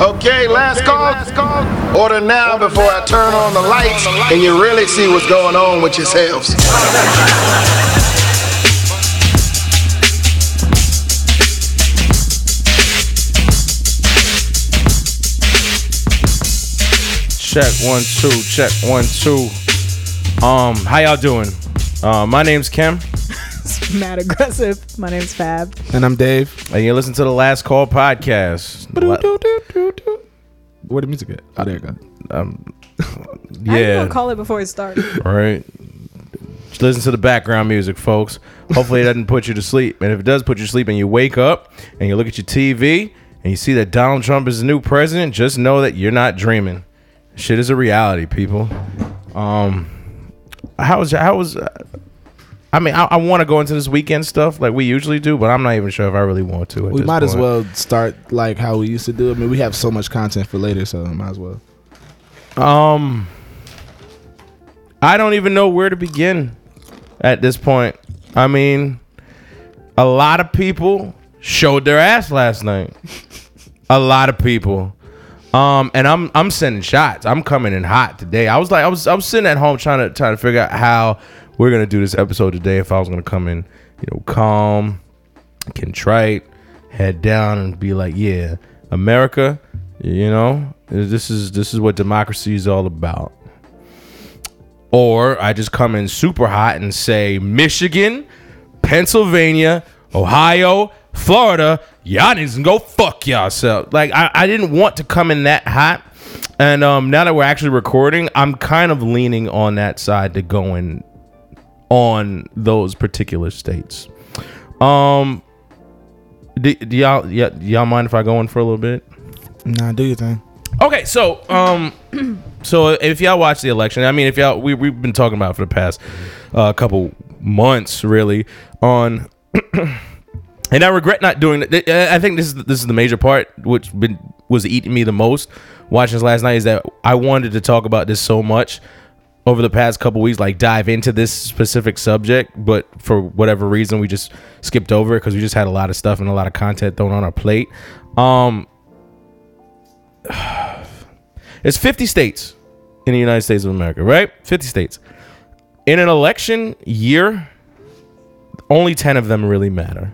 Okay, last call. Order now before I turn on the lights and you really see what's going on with yourselves. Check one two. Check one two. Um, how y'all doing? Uh, my name's Kim, Mad aggressive. My name's Fab. And I'm Dave. and you listen to the Last Call podcast. Where the music at? Oh, there it go. Um, I didn't yeah, call it before it started. all right. Just listen to the background music, folks. Hopefully, it doesn't put you to sleep. And if it does put you to sleep, and you wake up and you look at your TV and you see that Donald Trump is the new president, just know that you're not dreaming. Shit is a reality, people. Um, how was how was? I mean, I, I want to go into this weekend stuff like we usually do, but I'm not even sure if I really want to. We might as well start like how we used to do. I mean, we have so much content for later, so might as well. Um, I don't even know where to begin at this point. I mean, a lot of people showed their ass last night. a lot of people. Um, and I'm I'm sending shots. I'm coming in hot today. I was like, I was I was sitting at home trying to trying to figure out how we're gonna do this episode today. If I was gonna come in, you know, calm, contrite, head down, and be like, yeah, America, you know, this is this is what democracy is all about. Or I just come in super hot and say Michigan, Pennsylvania, Ohio, Florida, y'all niggas can go fuck yourself. Like I, I didn't want to come in that hot. And um, now that we're actually recording, I'm kind of leaning on that side to go going on those particular states. Um, do, do y'all yeah, y'all mind if I go in for a little bit? Nah, do your thing. Okay, so um, so if y'all watch the election, I mean, if y'all we we've been talking about it for the past uh, couple months, really on, and I regret not doing it. I think this is this is the major part, which been was eating me the most watching this last night is that I wanted to talk about this so much over the past couple weeks, like dive into this specific subject, but for whatever reason, we just skipped over it because we just had a lot of stuff and a lot of content thrown on our plate. Um, it's 50 states in the United States of America, right? 50 states. In an election year, only 10 of them really matter.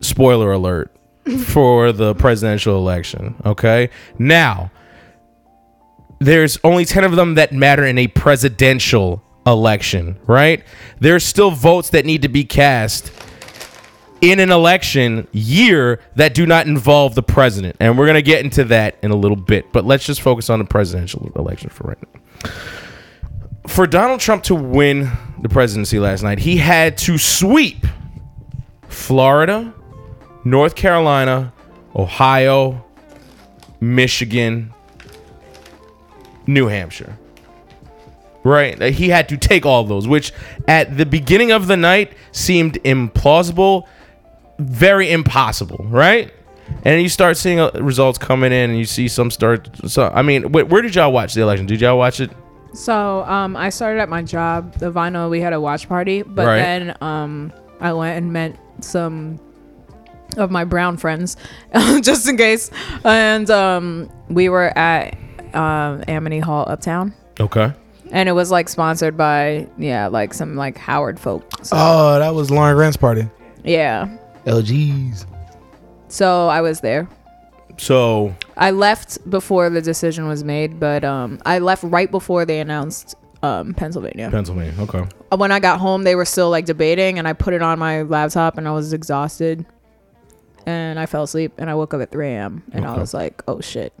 Spoiler alert for the presidential election, okay? Now, there's only 10 of them that matter in a presidential election, right? There's still votes that need to be cast in an election year that do not involve the president. And we're going to get into that in a little bit, but let's just focus on the presidential election for right now. For Donald Trump to win the presidency last night, he had to sweep Florida, North Carolina, Ohio, Michigan, New Hampshire. Right? He had to take all those, which at the beginning of the night seemed implausible, very impossible, right? And you start seeing uh, results coming in, and you see some start. So, I mean, wh- where did y'all watch the election? Did y'all watch it? So um, I started at my job, the vinyl. We had a watch party, but Right. then um, I went and met some of my brown friends, just in case. And um, we were at um, Amity Hall Uptown, Okay. and it was like sponsored by yeah, like some like Howard folk. So, Oh, that was Lauren Grant's party. yeah. LGs. So I was there. So, I left before the decision was made, but um, I left right before they announced um, Pennsylvania. Pennsylvania. Okay. when I got home, they were still like debating, and I put it on my laptop, and I was exhausted, and I fell asleep, and I woke up at 3 a.m. and I Okay. was like, "Oh shit,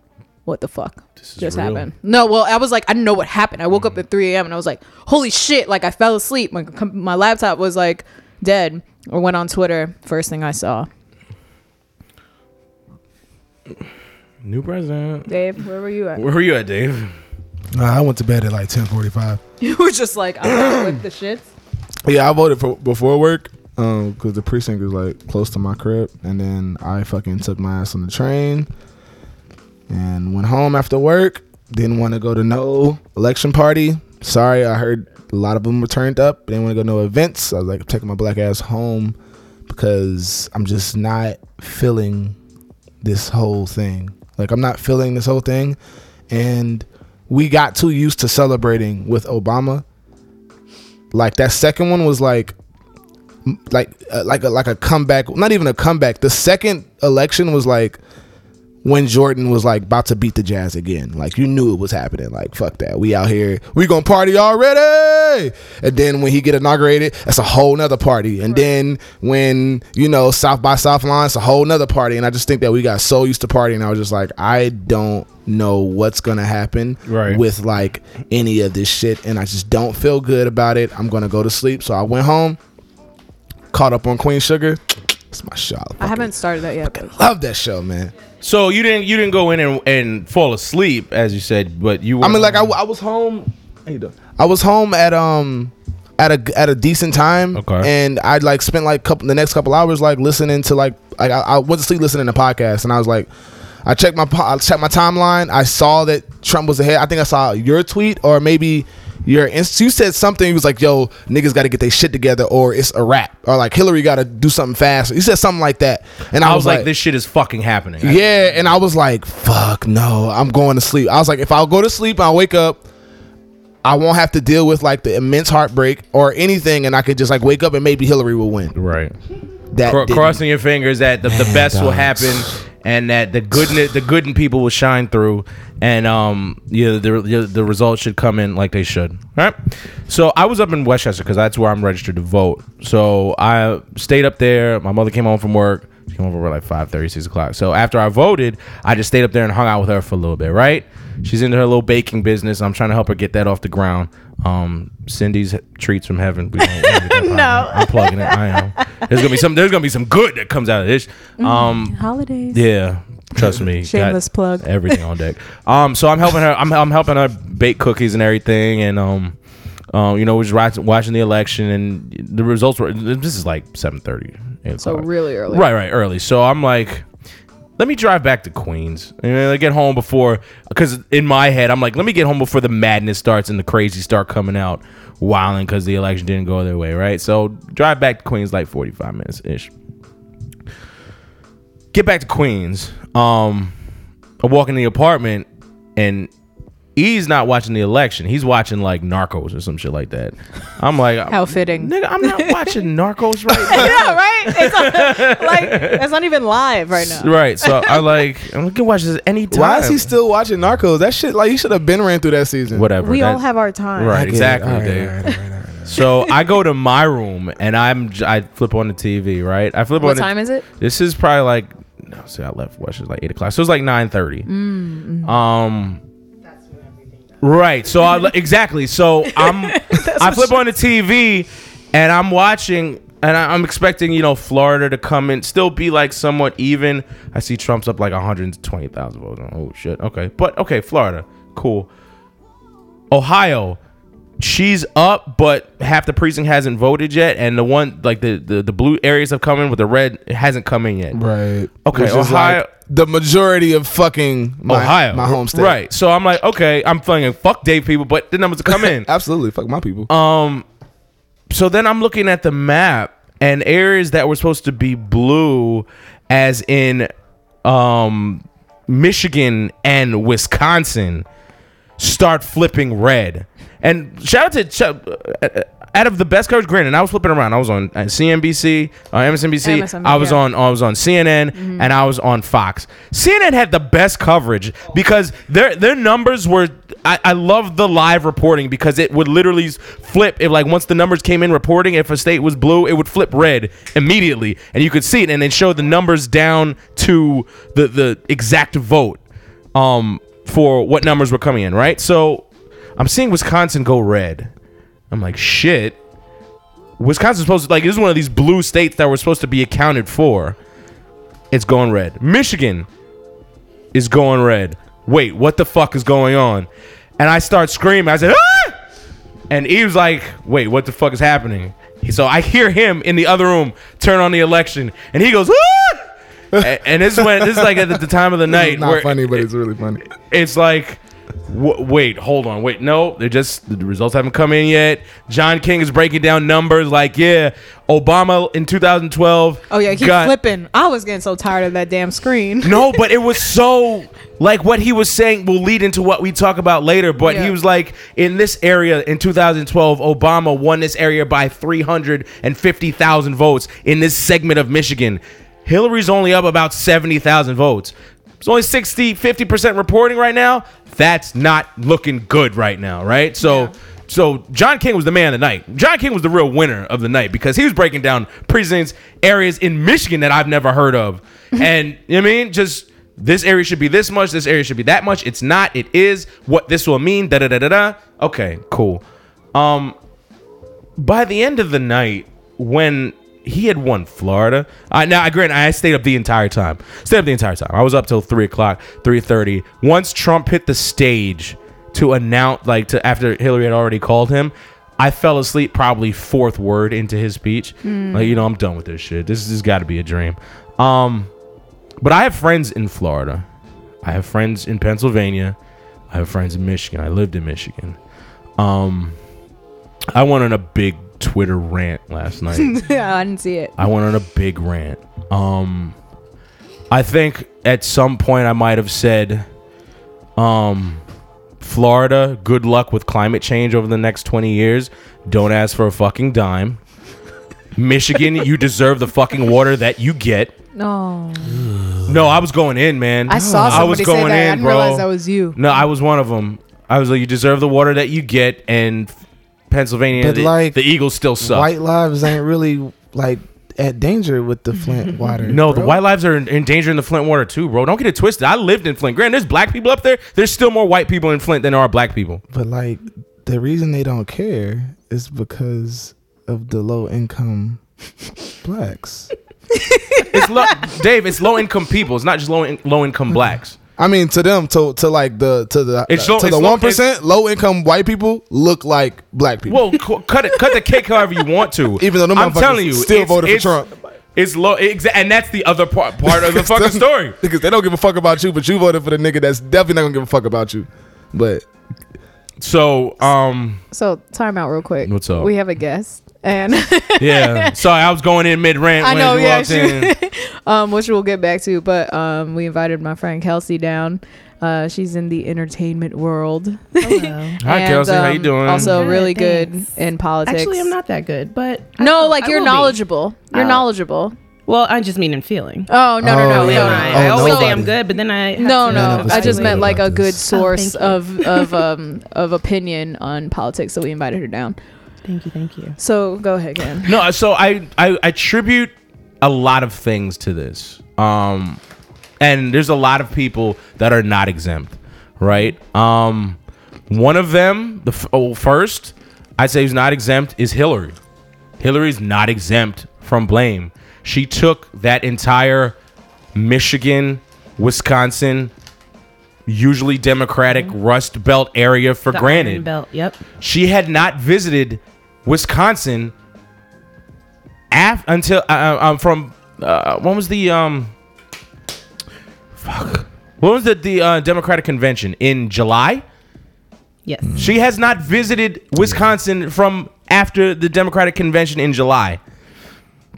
what the fuck This just real. happened?" No, well, I was like, I didn't know what happened. I woke up at 3 a.m. and I was like, "Holy shit!" Like I fell asleep. My my laptop was like dead. Or went on Twitter. First thing I saw, New president. Dave, where were you at? Where were you at, Dave? Nah, I went to bed at like ten forty five. You were just like, I'm not with the shits. Yeah, I voted for before work, um, because the precinct is like close to my crib, and then I fucking took my ass on the train, and went home after work. Didn't want to go to no election party. Sorry, I heard a lot of them were turned up. Didn't want to go to no events. I was like, I'm taking my black ass home because I'm just not feeling this whole thing. Like I'm not feeling this whole thing, and we got too used to celebrating with Obama. Like that second one was like, like uh, like a, like a comeback. Not even a comeback. The second election was like when Jordan was like about to beat the Jazz again. Like you knew it was happening. Like fuck that. We out here. We gonna party already. And then when he get inaugurated, that's a whole nother party. And then when you know South by Southline, it's a whole nother party. And I just think that we got so used to partying. I was just like, I don't know what's gonna happen Right. with like any of this shit, and I just don't feel good about it. I'm gonna go to sleep. So I went home, caught up on Queen Sugar. It's my show. I haven't started that yet. Love that show, man. So you didn't you didn't go in and, and fall asleep as you said, but you. Were I mean, like I, I was home. How you doing? I was home at um at a at a decent time. Okay. And I like spent like couple the next couple hours like listening to like like I, I went to sleep listening to podcasts and I was like. I checked my I checked my timeline. I saw that Trump was ahead. I think I saw your tweet or maybe your inst- you said something. He was like, "Yo, niggas got to get their shit together, or it's a wrap." Or like Hillary got to do something fast. You said something like that, and I, I was like, this shit is fucking happening. yeah, and I was like, "Fuck no, I'm going to sleep." I was like, if I'll go to sleep, and I wake up, I won't have to deal with like the immense heartbreak or anything, and I could just like wake up and maybe Hillary will win. Right. That Cro- crossing your fingers that the, the Man, best will happen and that the good the good in people will shine through and um yeah the, the the results should come in like they should. All right so i was up in westchester because that's where i'm registered to vote. So i stayed up there. My mother came home from work. She came over at like 5 30, 6 o'clock. So after i voted i just stayed up there and hung out with her for a little bit right? She's into her little baking business. I'm trying to help her get that off the ground um cindy's treats from heaven we don't- we don't No. I'm plugging it. I am. There's gonna be some. There's gonna be some good that comes out of this. Um, holidays. yeah, trust me. Shameless plug. Everything on deck. Um, so I'm helping her. I'm, I'm helping her bake cookies and everything, and um, um, you know, we're just watching, watching the election, and the results were. This is like 7:30. So really early. Right, right, early. So I'm like, let me drive back to Queens and I get home before, because in my head I'm like, let me get home before the madness starts and the crazy start coming out, wilding because the election didn't go their way, right? So drive back to Queens like 45 minutes ish. Get back to Queens. Um, I walk in the apartment and. He's not watching the election. He's watching like Narcos or some shit like that. I'm like, How fitting. nigga, I'm not watching Narcos right now. yeah, right. It's not, like it's not even live right now. Right. So I like I'm gonna watch this anytime. Why is he still watching Narcos? That shit, like, he should have been ran through that season. whatever? We that- all have our time. Right. I get it. Exactly. All right, Dave. all right, all right, all right, all right. So I go to my room and I'm I flip on the TV. Right. I flip What on. the- time is it? This is probably like no. See, I left. What? It's like eight o'clock. So it's like nine thirty. Mm, Um. Right. So I exactly. So I'm. I flip on the TV, and I'm watching, and I, I'm expecting you know Florida to come in, still be like somewhat even. I see Trump's up like 120,000 votes. Oh shit. Okay, but okay, Florida, cool. Ohio, she's up, but half the precinct hasn't voted yet, and the one like the the, the blue areas have come in with the red it hasn't come in yet. Right. Okay, Which Ohio- like the majority of fucking my, Ohio, my home state. Right. So I'm like, okay, I'm fucking fuck Dave people, but the numbers are come in. Absolutely. Fuck my people. Um, so then I'm looking at the map and areas that were supposed to be blue, as in um, Michigan and Wisconsin, start flipping red. And shout out to uh, out of the best coverage. Granted, I was flipping around. I was on uh, CNBC, uh, MSNBC. MSNBC, I was yeah. on I was on CNN, and I was on Fox. CNN had the best coverage because their their numbers were. I, I love the live reporting because it would literally flip if like once the numbers came in reporting if a state was blue it would flip red immediately and you could see it and then show the numbers down to the the exact vote um for what numbers were coming in right so I'm seeing Wisconsin go red I'm like shit Wisconsin's supposed to like this is one of these blue states that were supposed to be accounted for it's going red Michigan is going red. Wait, what the fuck is going on? And I start screaming. I said, ah! And he was like, wait, what the fuck is happening? So I hear him in the other room turn on the election, and he goes, ah! A- and this is when this is like at the time of the night Not funny, but it's really funny. it's like w- wait hold on wait no they're just the results haven't come in yet john king is breaking down numbers like yeah obama in 2012 Oh yeah, keep got- flipping. I was getting so tired of that damn screen. no, but it was so like what he was saying will lead into what we talk about later but he was like in this area in 2012 obama won this area by 350000 votes in this segment of michigan hillary's only up about 70000 votes it's only 60 50% reporting right now that's not looking good right now right so Yeah. so John King was the man of the night. John King was the real winner of the night because he was breaking down precincts, areas in Michigan that I've never heard of. and you know what I mean, just this area should be this much, this area should be that much. It's not, it is what this will mean. Da da da da da. Okay, cool. Um by the end of the night, when he had won Florida, I now I grant I stayed up the entire time. Stayed up the entire time. I was up till three o'clock, three thirty. Once Trump hit the stage to announce, like to after Hillary had already called him, I fell asleep probably fourth word into his speech. Like you know, I'm done with this shit. This has got to be a dream. Um, but I have friends in Florida. I have friends in Pennsylvania. I have friends in Michigan. I lived in Michigan. Um, I went on a big Twitter rant last night. yeah, I didn't see it. I went on a big rant. Um, I think at some point I might have said, um, Florida, good luck with climate change over the next 20 years. Don't ask for a fucking dime. Michigan, you deserve the fucking water that you get. No, No, I was going in, man. I saw I was somebody say going that. I in, didn't bro. realize that was you. No, I was one of them. I was like, you deserve the water that you get, and Pennsylvania, But the, like, the Eagles still suck. White lives ain't really like at danger with the Flint water. no, the white lives are in, in danger in the Flint water too, bro. Don't get it twisted. I lived in Flint. Granted, there's black people up there. There's still more white people in Flint than there are black people. But like the reason they don't care is because of the low income blacks. It's low, Dave. It's low income people. It's not just low in, low income blacks. I mean, to them, to to like the to the It's uh, to it's the one percent low income white people look like black people. Well, cu- cut it, cut the cake however you want to. Even though them I'm motherfuckers telling you, still it's- voted for Trump. It's low, exa- and that's the other part part of the fucking story. because they don't give a fuck about you, but you voted for the nigga that's definitely not gonna give a fuck about you. But So, um, So time out real quick. What's up? We have a guest, and yeah. Sorry, I was going in mid rant I when know, you yeah, walked she- in. um, which we'll get back to. But um, we invited my friend Kelsey down. Uh, she's in the entertainment world. Hello. Hi, And, Kelsey. How you um, doing? Also, Good, really thanks. good in politics. Actually, I'm not that good, but I No, will- like I you're will be. knowledgeable. You're Oh. knowledable. Well, I just mean in feeling. Oh no no no Oh, no! yeah. no. I, I Oh, always say nobody. I'm good, but then I have No, to no. None of us I just meant like a good source Oh, of of um of opinion on politics. So we invited her down. Thank you, thank you. So go ahead, Ken. No, so I, I attribute a lot of things to this. Um and there's a lot of people that are not exempt, right? Um one of them, the f- oh, first I'd say who's not exempt is Hillary. Hillary's not exempt from blame. She took that entire Michigan, Wisconsin, usually Democratic Rust Belt area for The granted Belt. Yep. she had not visited Wisconsin af- until uh, uh, um, from uh, when was the um fuck when was the the uh, Democratic convention in July? Yes. She has not visited Wisconsin from after the Democratic convention in July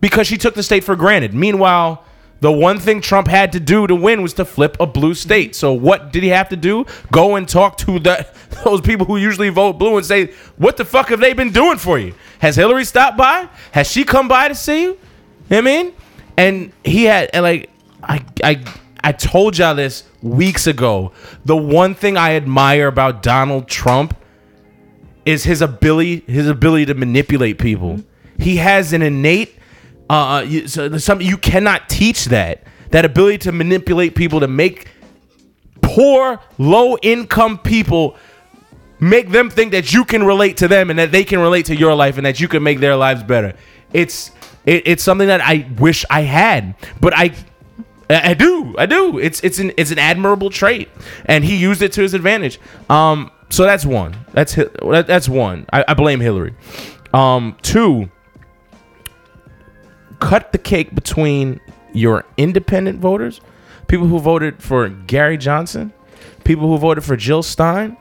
because she took the state for granted. Meanwhile, the one thing Trump had to do to win was to flip a blue state. So what did he have to do? Go and talk to the those people who usually vote blue and say, "What the fuck have they been doing for you? Has Hillary stopped by? Has she come by to see you?" I mean? And he had and like I I I told y'all this weeks ago. The one thing I admire about Donald Trump is his ability his ability to manipulate people. He has an innate uh you, so something you cannot teach that that ability to manipulate people to make poor low income people make them think that you can relate to them and that they can relate to your life and that you can make their lives better. It's it, it's something that I wish I had, but I I do. I do. It's it's an it's an admirable trait, and he used it to his advantage. Um, so that's one. That's that's one. I, I blame Hillary. Um, two. Cut the cake between your independent voters, people who voted for Gary Johnson, people who voted for Jill Stein,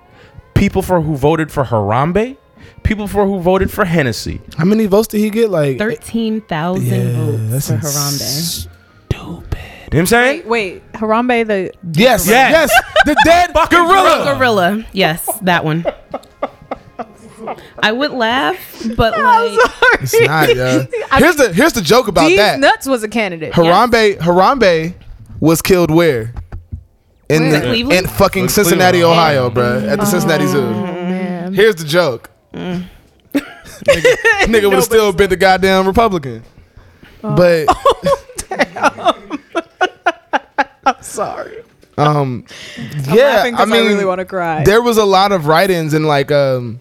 people for who voted for Harambe, people for who voted for Hennessy. how many votes did he get? Like Thirteen thousand Yeah, votes that's for ins- Harambe. what I'm saying? Wait, Harambe the Yes, Yes. yes, the dead gorilla. Gorilla. Yes, that one. I would laugh, but like It's not, yeah. Here's the here's the joke about These that. nuts was a candidate. Harambe Harambe was killed where? In Where? the, Cleveland? in fucking In Cincinnati, Cleveland. Ohio, bruh, at the Cincinnati Zoo. Man. Here's the joke. Mm. nigga nigga would have still been the goddamn Republican. Oh. But Sorry. um I'm yeah, laughing I 'cause mean really want to cry. there was a lot of write-ins and like um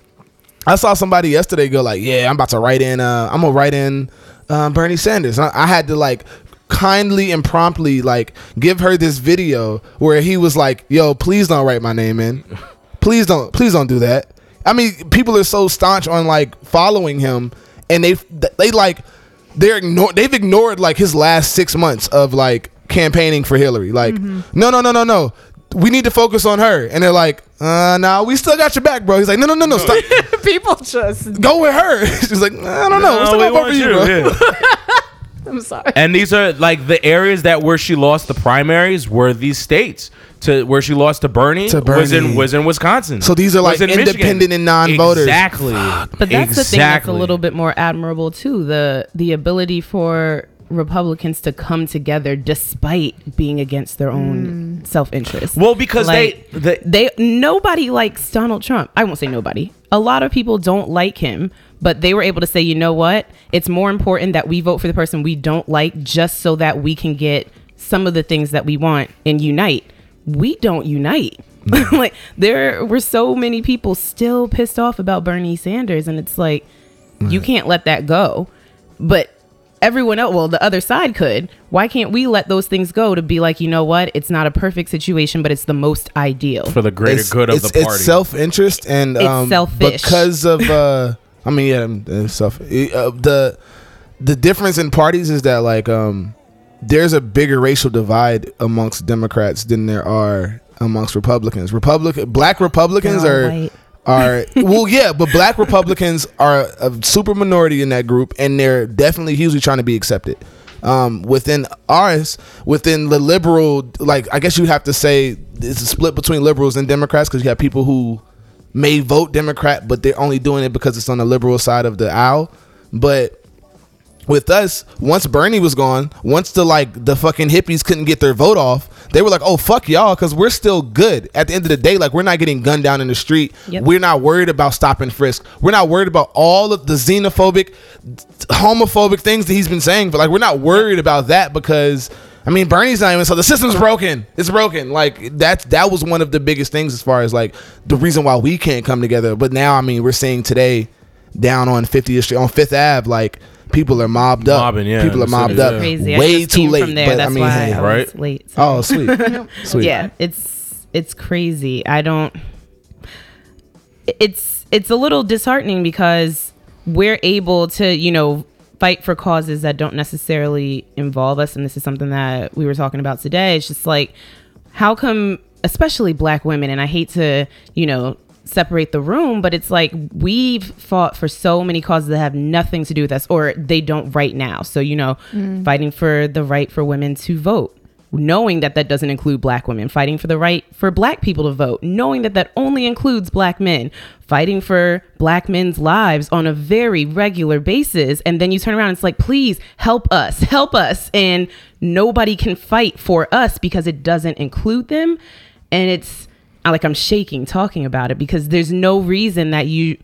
I saw somebody yesterday go like, "Yeah, I'm about to write in uh I'm to write in uh, Bernie Sanders." I, I had to like kindly and promptly like give her this video where he was like, "Yo, please don't write my name in. Please don't please don't do that." I mean, people are so staunch on like following him and they they like they're ignore they've ignored like his last 6 months of like campaigning for Hillary. Like, "No, no, no, no, no. We need to focus on her." And they're like, "Uh, nah, we still got your back, bro." He's like, "No, no, no, no. Stop. People just. Go with her." She's like, "I don't know. We're still we gonna vote want for you, bro." yeah. I'm sorry. And these are like the areas that where she lost the primaries were these states. To where she lost to Bernie, To Bernie. was in was in Wisconsin. So these are, like, in Michigan. independent and non-voters. Exactly. But that's the thing that's a little bit more admirable too. The the ability for Republicans to come together despite being against their own hmm. self interest. Well, because Like, they, they they nobody likes Donald Trump. I won't say nobody. A lot of people don't like him, but they were able to say, you know what? It's more important that we vote for the person we don't like just so that we can get some of the things that we want and unite. We don't unite. like there were so many people still pissed off about Bernie Sanders and it's like you can't let that go. But everyone else, well, the other side could. Why can't we let those things go to be like, you know what? It's not a perfect situation, but it's the most ideal. for the greater It's- good of it's, the party. It's self-interest and It's um, selfish. because of uh, I mean, yeah, self. uh, the the difference in parties is that like um, there's a bigger racial divide amongst Democrats than there are amongst Republicans. Republican black Republicans They're are white. Are well, yeah, but black Republicans are a super minority in that group, and they're definitely hugely trying to be accepted. Um, within ours, within the liberal, like I guess you have to say it's a split between liberals and Democrats because you have people who may vote Democrat, but they're only doing it because it's on the liberal side of the aisle. But with us, once Bernie was gone, once the like the fucking hippies couldn't get their vote off, they were like, "Oh fuck y'all," because we're still good. At the end of the day, like we're not getting gunned down in the street. Yep. We're not worried about stop and frisk. We're not worried about all of the xenophobic, homophobic things that he's been saying. But like, we're not worried about that because. I mean, Bernie's not even so the system's broken. It's broken. Like that's that was one of the biggest things as far as like the reason why we can't come together. But now, I mean, we're seeing today down on 50th Street on Fifth Ave, like people are mobbed up. Mobbing, yeah, people are mobbed up. Crazy. Way too late. From there. But That's I mean, why hey, I right? was late. oh sweet, sweet. yeah it's it's crazy i don't it's it's a little disheartening because we're able to you know fight for causes that don't necessarily involve us and this is something that we were talking about today it's just like how come especially black women and i hate to you know separate the room but it's like we've fought for so many causes that have nothing to do with us or they don't right now. So you know mm. fighting for the right for women to vote knowing that that doesn't include black women fighting for the right for black people to vote knowing that that only includes black men fighting for black men's lives on a very regular basis. And then you turn around and it's like please help us help us. And nobody can fight for us because it doesn't include them. And it's I- like I'm shaking talking about it because there's no reason that you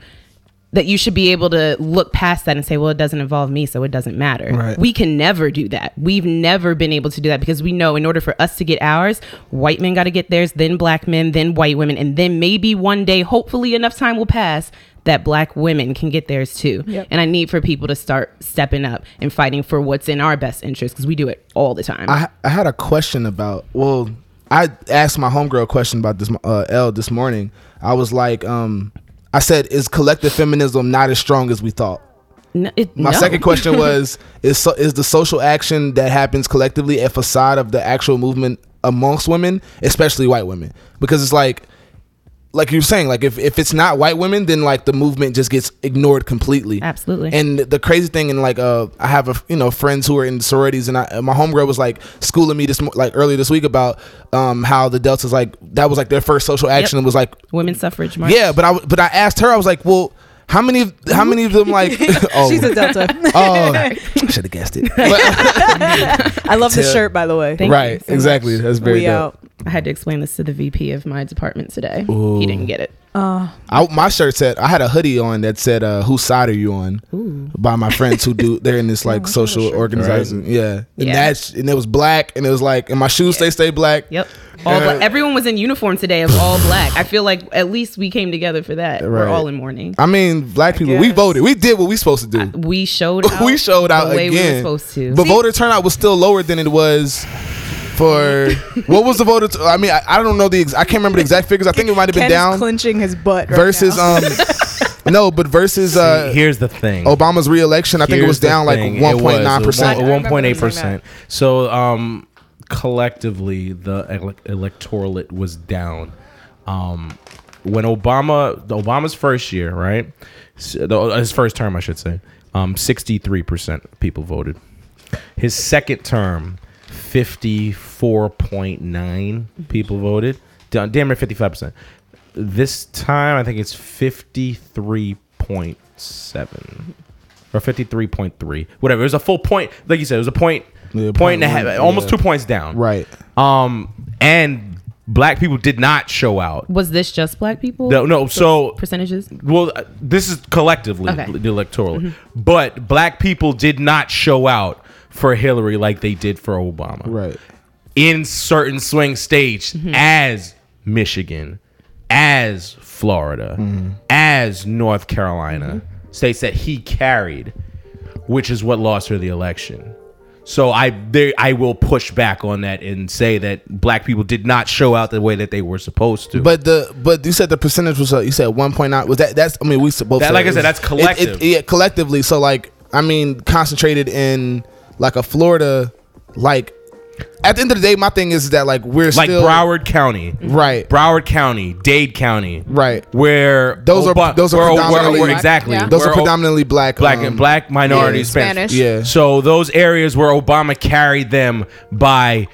that you should be able to look past that and say, well, it doesn't involve me, so it doesn't matter. Right. We can never do that. We've never been able to do that because we know in order for us to get ours, white men got to get theirs, then black men, then white women, and then maybe one day, hopefully enough time will pass that black women can get theirs too. Yep. And I need for people to start stepping up and fighting for what's in our best interest because we do it all the time. I I had a question about well, I asked my homegirl a question about this uh, L this morning. I was like, um, I said, is collective feminism not as strong as we thought? No, it- My no. second question was, is so, is the social action that happens collectively a facade of the actual movement amongst women, especially white women? Because it's like like you're saying, like if, if it's not white women, then like the movement just gets ignored completely. Absolutely. And the crazy thing, and like uh, I have a you know friends who are in sororities, and I, my homegirl was like schooling me this like earlier this week about um how the Deltas like that was like their first social action. It was like Women's suffrage march. yeah, but I but I asked her, I was like, well. How many? How many of them like? oh, She's a Delta. oh, I should have guessed it. But- I love the shirt, by the way. Thank you right, so exactly. That's very we dope. out. I had to explain this to the VP of my department today. He didn't get it. I, my shirt said I had a hoodie on that said uh, "Whose side are you on?" by my friends who do they're in this like social organization. Yeah, and Yeah. that's and it was black and it was like and my shoes they stay black. Yep. All Uh, black. Everyone was in uniform today of all black. I feel like at least we came together for that. We're all in mourning. I mean, black people, we voted. We did what we supposed to do. We showed out. we showed out the way again. we were supposed to. But voter turnout was still lower than it was for what was the voter? T- I mean, I, I don't know the ex- I can't remember the exact figures. I think it might have been Ken down clenching his butt right versus now. um no, but versus uh Here's the thing. Obama's reelection. I think it was down like thing. It was. 1.9 percent. It was I remember 1.8 him saying percent. So um, collectively, the ele- electorate was down. Um, when Obama, the Obama's first year, right? His first term, I should say. Um, 63 percent people voted. His second term, 54.9 people voted. Da- Damn near 55 percent. This time, I think it's 53.7 or 53.3 whatever it was a full point like you said it was a point Yeah, point and a half one, almost two points down Right. um and black people did not show out was this just black people? no no so Percentages? well uh, this is collectively Okay. the electoral but black people did not show out for hillary like they did for obama Right. in certain swing states mm-hmm. as Michigan, as Florida, mm-hmm. as North Carolina, mm-hmm. states that he carried, which is what lost her the election. So I they, I will push back on that and say that black people did not show out the way that they were supposed to. But the but you said the percentage was uh, you said one point nine was that that's I mean we s- both That- said like it I said, that's collective. It, it, yeah, collectively. So like I mean concentrated in like a Florida like at the end of the day my thing is that like we're like still Broward County, right Broward County, Dade County, right where Those are- Oba- those are where- where- predominantly- where- exactly Yeah. those are where O- predominantly black black um, and black minorities, yeah. Spanish. Spanish. Yeah. So those areas where Obama carried them by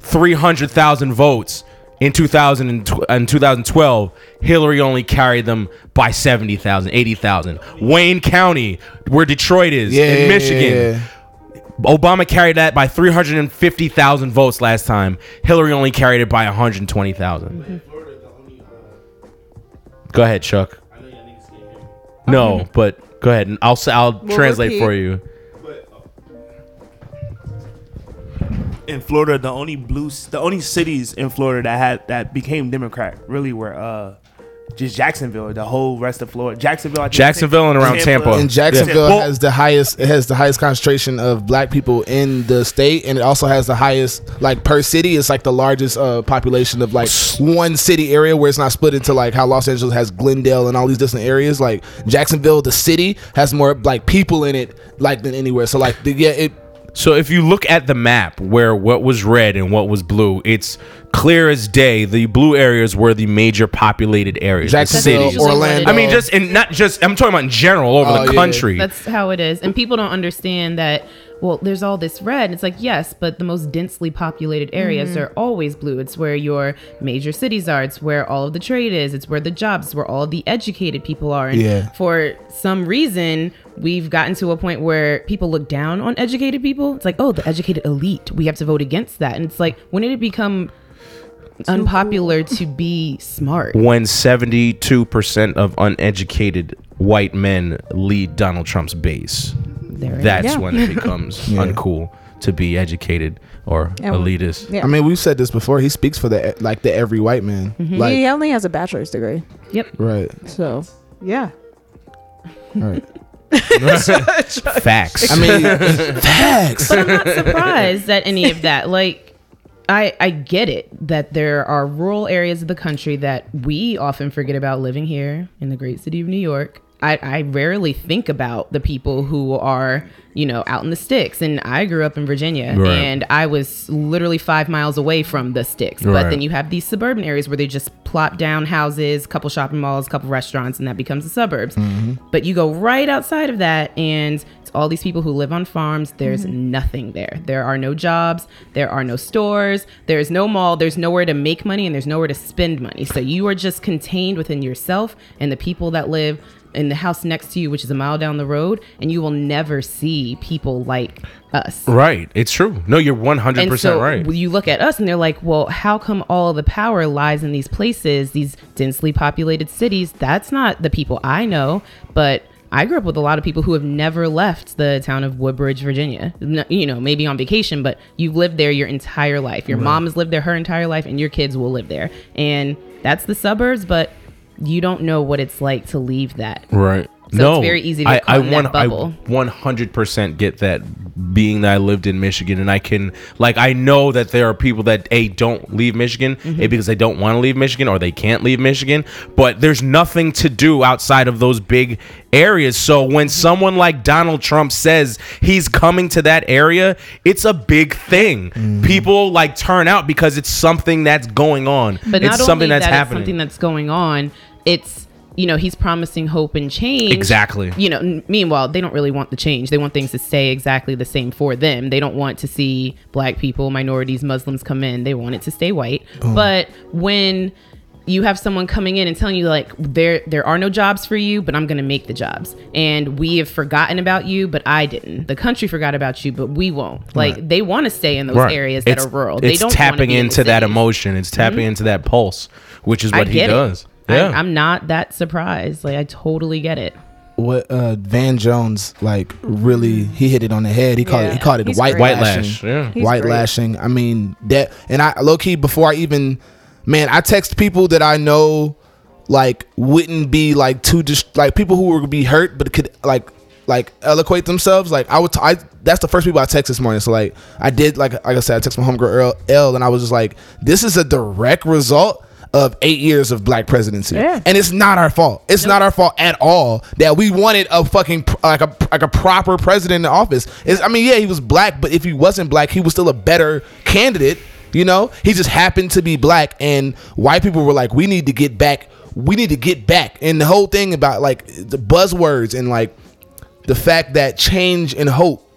300,000 votes in 2000 and in 2012, Hillary only carried them by 70,000, 80,000. Wayne County, where Detroit is, yeah, in yeah, Michigan, yeah, yeah. Obama carried that by 350,000 votes last time. Hillary only carried it by 120,000. Go ahead, Chuck. No, but go ahead and I'll s- I'll translate repeat. for you. in Florida, the only blue, the only cities in Florida that had that became Democrat really were uh just Jacksonville. The whole rest of Florida, Jacksonville, I think- Jacksonville and around Tampa. and Jacksonville Well- has the highest it has the highest concentration of black people in the state and it also has the highest like per city it's like the largest uh, population of like one city area where it's not split into like how Los Angeles has Glendale and all these different areas like Jacksonville the city has more like people in it like than anywhere so like the, yeah it So if you look at the map where what was red and what was blue, it's clear as day. The blue areas were the major populated areas, the Jacksonville cities. usually Orlando I mean, just and not just. I'm talking about in general over Oh, the yeah. country. That's how it is. And people don't understand that, well, there's all this red. It's like, yes, but the most densely populated areas mm. are always blue. It's where your major cities are. It's where all of the trade is. It's where the jobs, where all of the educated people are. And Yeah. for some reason, we've gotten to a point where people look down on educated people. It's like, oh, the educated elite. We have to vote against that. And it's like, when did it become unpopular to be smart? when 72% of uneducated white men lead Donald Trump's base. There. That's Yeah. when it becomes uncool to be educated or And- elitist. Yeah. I mean we've said this before he speaks for the like the every white man mm-hmm. like he only has a bachelor's degree, Yep. right so yeah. right Facts. I mean facts but I'm not surprised at any of that. Like, I I get it that there are rural areas of the country that we often forget about living here in the great city of New York. I, I rarely think about the people who are, you know, out in the sticks. And I grew up in Virginia Right. and I was literally five miles away from the sticks. Right. But then you have these suburban areas where they just plop down houses, a couple shopping malls, a couple restaurants, and that becomes the suburbs. Mm-hmm. But you go right outside of that and it's all these people who live on farms. There's mm-hmm. nothing there. There are no jobs. There are no stores. There's no mall. There's nowhere to make money and there's nowhere to spend money. So you are just contained within yourself and the people that live in the house next to you, which is a mile down the road, and you will never see people like us. Right. It's true. No, you're 100% And so right. you look at us and they're like, well, how come all the power lies in these places, these densely populated cities? That's not the people I know, but I grew up with a lot of people who have never left the town of Woodbridge, Virginia. You know, maybe on vacation, but you've lived there your entire life. Your mom has lived there her entire life, and your kids will live there. And that's the suburbs, but you don't know what it's like to leave that. Right. So no, it's very easy to I, I in that want- I bubble. 100% get that being that I lived in Michigan and I can like I know that there are people that a don't leave Michigan Mm-hmm. a because they don't want to leave Michigan or they can't leave Michigan but there's nothing to do outside of those big areas so Mm-hmm. when someone like Donald Trump says he's coming to that area it's a big thing Mm-hmm. people like turn out because it's something that's going on But not it's something only that's that happening it's something that's going on, it's you know he's promising hope and change. Exactly. You know, n- meanwhile they don't really want the change. They want things to stay exactly the same for them. They don't want to see black people, minorities, Muslims come in. They want it to stay white. Oh. But when you have someone coming in and telling you like there there are no jobs for you but i'm going to make the jobs and we have forgotten about you but i didn't the country forgot about you but we won't like they want to stay in those areas that It's- are rural they It's don't tapping be in the into that emotion. It's tapping mm-hmm. into that pulse, which is I what he does. It. Yeah. I, I'm not that surprised. Like I totally get it. what uh Van Jones like really he hit it on the head. He called it he called it He's white great. White lashing. lash. Yeah. He's white great. lashing. I mean that and I low key before I even man, I text people that I know like wouldn't be like too just like people who would be hurt but could like like eloquate themselves. Like I would t- I that's the first people I text this morning. So like I did like like I said, I text my homegirl Earl, L and I was just like, this is a direct result of eight years of black presidency. Yeah. And it's not our fault. It's not our fault at all that we wanted a fucking like a like a proper president in office. It's, I mean, yeah, he was black, but if he wasn't black, he was still a better candidate. You know, he just happened to be black, and white people were like, "We need to get back. We need to get back." And the whole thing about like the buzzwords and like the fact that change and hope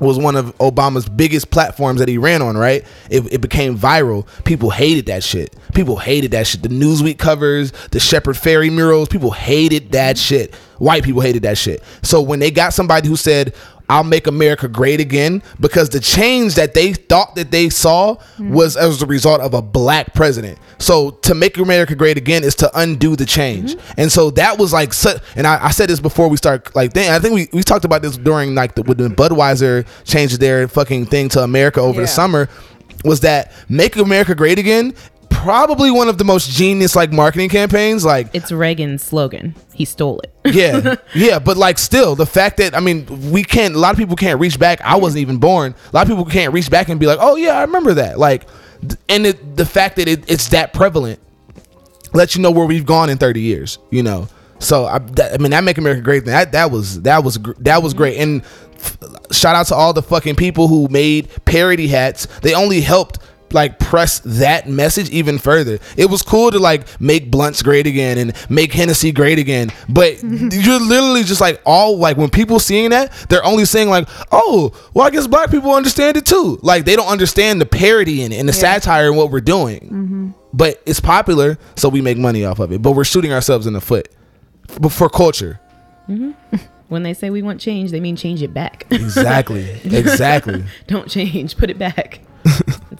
was one of Obama's biggest platforms that he ran on, right? It, it became viral. People hated that shit. People hated that shit. The Newsweek covers, the Shepard Fairey murals, people hated that shit. White people hated that shit. So when they got somebody who said, I'll make America great again, because the change that they thought that they saw hmm. was as a result of a black president. So to make America great again is to undo the change. Mm-hmm. And so that was like, and I, I said this before we start, like, then I think we, we talked about this during like the, when Budweiser changed their fucking thing to America over the summer, was that make America great again? Probably one of the most genius like marketing campaigns. Like, It's Reagan's slogan. He stole it. yeah, yeah, but like still, the fact that I mean, we can't. A lot of people can't reach back. I wasn't even born. A lot of people can't reach back and be like, "Oh yeah, I remember that." Like, and it, the fact that it, it's that prevalent lets you know where we've gone in thirty years. You know, so I, that, I mean, that make America great. Thing that that was that was that was great. And f- shout out to all the fucking people who made parody hats. They only helped like press that message even further. It was cool to like make blunts great again and make Hennessy great again. But you're literally just like all like when people seeing that, they're only saying like, "Oh, well, I guess black people understand it too." Like they don't understand the parody in it and the satire and what we're doing. Mm-hmm. But it's popular, so we make money off of it. But we're shooting ourselves in the foot. But for culture. Mm-hmm. When they say we want change, they mean change it back. Exactly. exactly. Don't change. Put it back.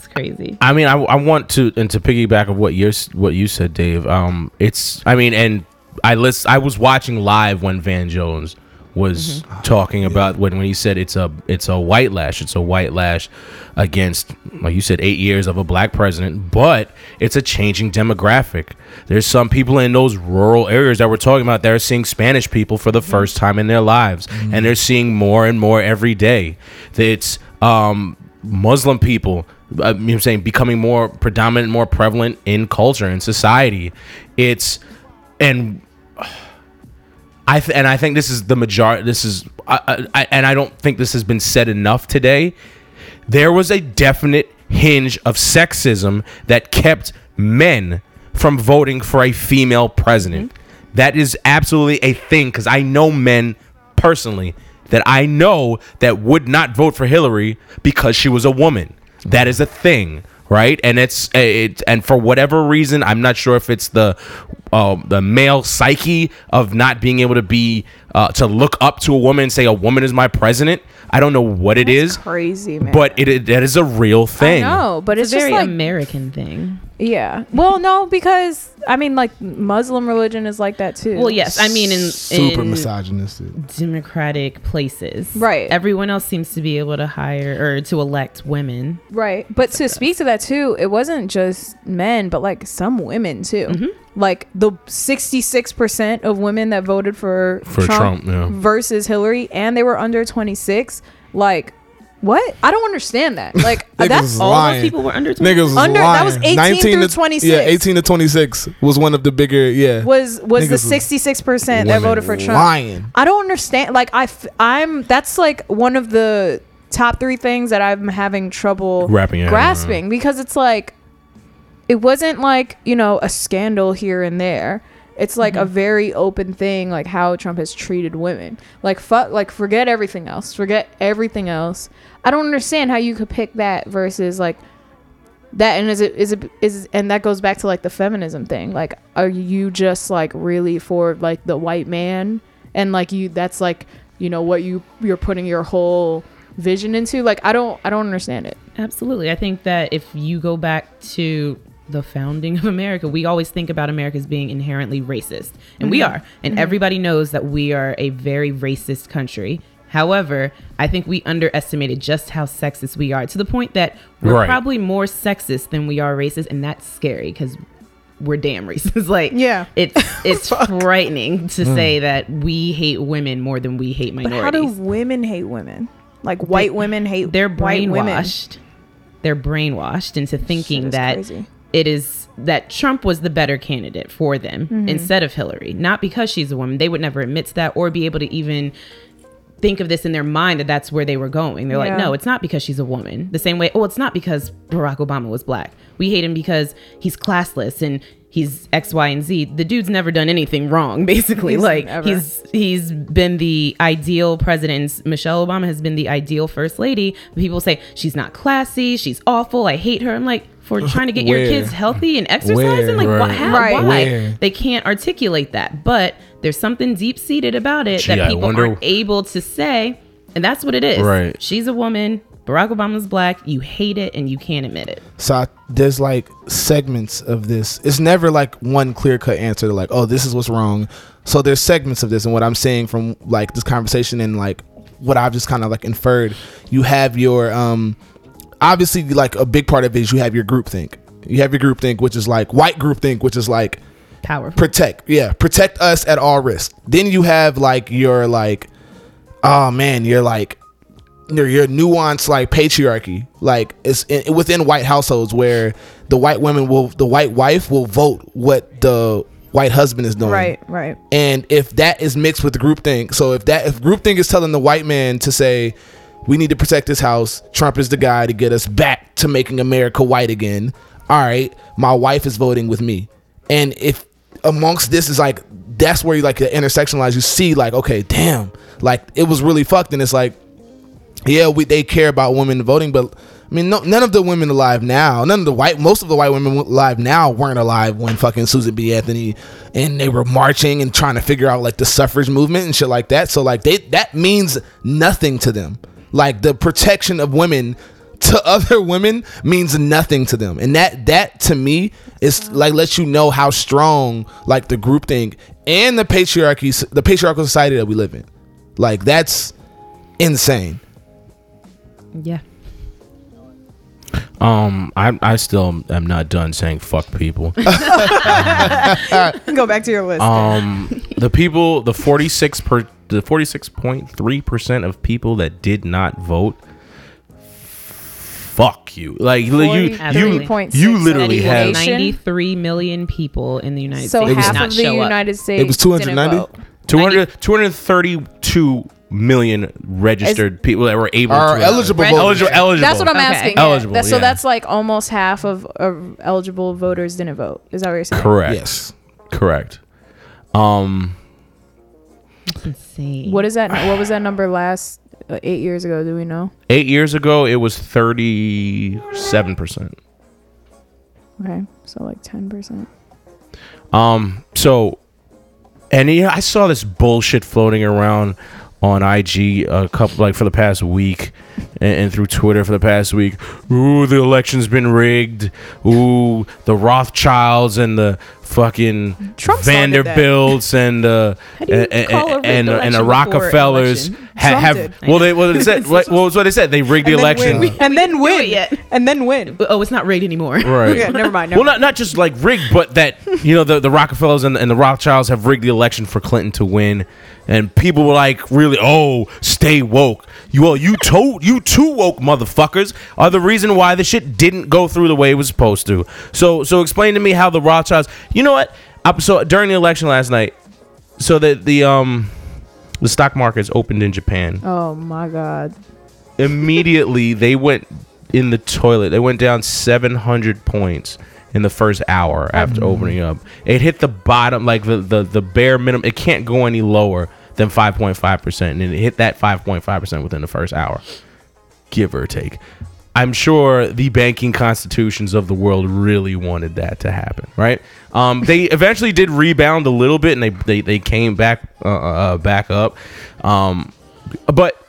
It's crazy. I mean, I, I want to and to piggyback of what you what you said, Dave. Um, it's I mean, and I list I was watching live when Van Jones was talking about when when he said it's a it's a white lash, it's a white lash against like you said eight years of a black president, but it's a changing demographic. There's some people in those rural areas that we're talking about that are seeing Spanish people for the first time in their lives, and they're seeing more and more every day. That It's um Muslim people, you know what I'm saying, becoming more predominant, more prevalent in culture and society. It's and I th- and I think this is the majority. This is, I, I, and I don't think this has been said enough today. There was a definite hinge of sexism that kept men from voting for a female president. Mm-hmm. That is absolutely a thing because I know men personally that I know that would not vote for Hillary because she was a woman. That is a thing, right? And it's it and for whatever reason, I'm not sure if it's the um, the male psyche of not being able to be uh, to look up to a woman and say a woman is my president. I don't know what it is, crazy, man. but it, it that is a real thing. no, but It's it's, a very just like American thing. yeah. Well, no, because I mean, like Muslim religion is like that too. Well, yes, I mean in Super in misogynistic. democratic places, Right. Everyone else seems to be able to hire or to elect women. Right. But to speak to that too, it wasn't just men, but like some women too. Mm-hmm. Like the 66% of women that voted for, For Trump, yeah. versus Hillary and they were under 26. Like, what? I don't understand that. Like, that's All lying. those people were under. 20. Niggas was Under- that was 18 through to, 26. Yeah, 18 to 26 was one of the bigger, yeah. was was Niggas the 66% that voted for Trump. lying. I don't understand. Like, I f- I'm that's like one of the top three things that I'm having trouble Wrapping your around. grasping because it's like it wasn't like you know a scandal here and there. It's like a mm-hmm. very open thing, like how Trump has treated women. Like fuck, like forget everything else. Forget everything else. I don't understand how you could pick that versus like that. And is it is it is and that goes back to like the feminism thing. Like, are you just like really for like the white man and like you? That's like you know what you you're putting your whole vision into. Like, I don't I don't understand it. Absolutely. I think that if you go back to the founding of America, we always think about America as being inherently racist. And we mm-hmm. are. And mm-hmm. everybody knows that we are a very racist country. However, I think we underestimated just how sexist we are to the point that we're Right. probably more sexist than we are racist. And that's scary because we're damn racist. like, Yeah. it's it's frightening to mm. say that we hate women more than we hate minorities. But how do women hate women? Like white women hate they're white women. brainwashed. They're brainwashed into thinking that crazy. It is that Trump was the better candidate for them Mm-hmm. instead of Hillary. Not because she's a woman. They would never admit to that or be able to even think of this in their mind that that's where they were going. They're Yeah. like, no, it's not because she's a woman. The same way, oh, it's not because Barack Obama was black. We hate him because he's classless and he's X, Y, and Z. The dude's never done anything wrong, basically. He's like never. he's he's been the ideal president. Michelle Obama has been the ideal first lady. People say she's not classy, she's awful. I hate her. I'm like, for trying to get your kids healthy and exercising, Where? like wh- Right. how, Right. why? Where? They can't articulate that, but there's something deep seated about it Gee, that people wonder- aren't able to say, and that's what it is. Right. She's a woman. Barack Obama's black. You hate it and you can't admit it. So I, there's like segments of this. It's never like one clear cut answer. Like, oh, this is what's wrong. So there's segments of this, and what I'm saying from like this conversation and like what I've just kind of like inferred. You have your um, obviously like a big part of it is you have your group think. You have your group think, which is like white group think, which is like Powerful. protect yeah protect us at all risk then you have like your like oh man you're like your, your nuanced like patriarchy like it's in, within white households where the white women will the white wife will vote what the white husband is doing Right, right. and if that is mixed with the groupthink, so if that if groupthink is telling the white man to say we need to protect this house, Trump is the guy to get us back to making America white again. All right, my wife is voting with me, and if amongst this is like that's where you like the intersection intersectionalize, you see like okay, damn, like it was really fucked, and it's like yeah, we they care about women voting, but I mean, no, none of the women alive now, none of the white, most of the white women alive now weren't alive when fucking Susan B. Anthony and they were marching and trying to figure out like the suffrage movement and shit like that. So like they that means nothing to them. Like the protection of women to other women means nothing to them, and that that to me is like lets you know how strong like the group think and the patriarchy, the patriarchal society that we live in. Like that's insane. yeah. Um, I I still am not done saying fuck people. Go back to your list. Um, the people, the forty six per, the forty six point three percent of people that did not vote. Fuck you! Like you, you, 43.6 you literally in have. 93 million people in the United so States half did not of the show up. United States. It was 290? 200, 232 million registered people that were able Are to eligible Red- eligible eligible. That's what I'm Okay. asking. yeah. Eligible, That- so yeah. that's like almost half of, of eligible voters didn't vote. Is that what you're saying? Correct. Yes. Correct. Um, That's insane. What is that? What was that number last uh, eight years ago? Do we know? eight years ago, it was thirty-seven percent. Okay, so like ten percent. Um, so, and yeah, I saw this bullshit floating around on IG a couple like for the past week, and, and through Twitter for the past week. Ooh, the election's been rigged. Ooh, the Rothschilds and the fucking Trump. Vanderbilts and uh, How and, call a rigged and, and the Rockefellers ha- have did. well they well they said what, what was what they said they rigged the election. and then do win, it yet. and then win. Oh, it's not rigged anymore. Right. Okay, never mind. Never Well, not not just like rigged, but that you know the the Rockefellers and, and the Rothschilds have rigged the election for Clinton to win, and people were like, really, oh, stay woke. You well, you told you two woke motherfuckers are the reason why the shit didn't go through the way it was supposed to. So so explain to me how the Rothschilds. You know what? Up so during the election last night, so that the um the stock markets opened in Japan Oh my god. immediately they went in the toilet. They went down 700 points in the first hour after opening up. It hit the bottom, like the, the, the bare minimum. It can't go any lower than 5.5%. And it hit that 5.5% within the first hour, give or take. I'm sure the banking constitutions of the world really wanted that to happen, right? Um, they eventually did rebound a little bit, and they they, they came back uh, uh, back up. Um, but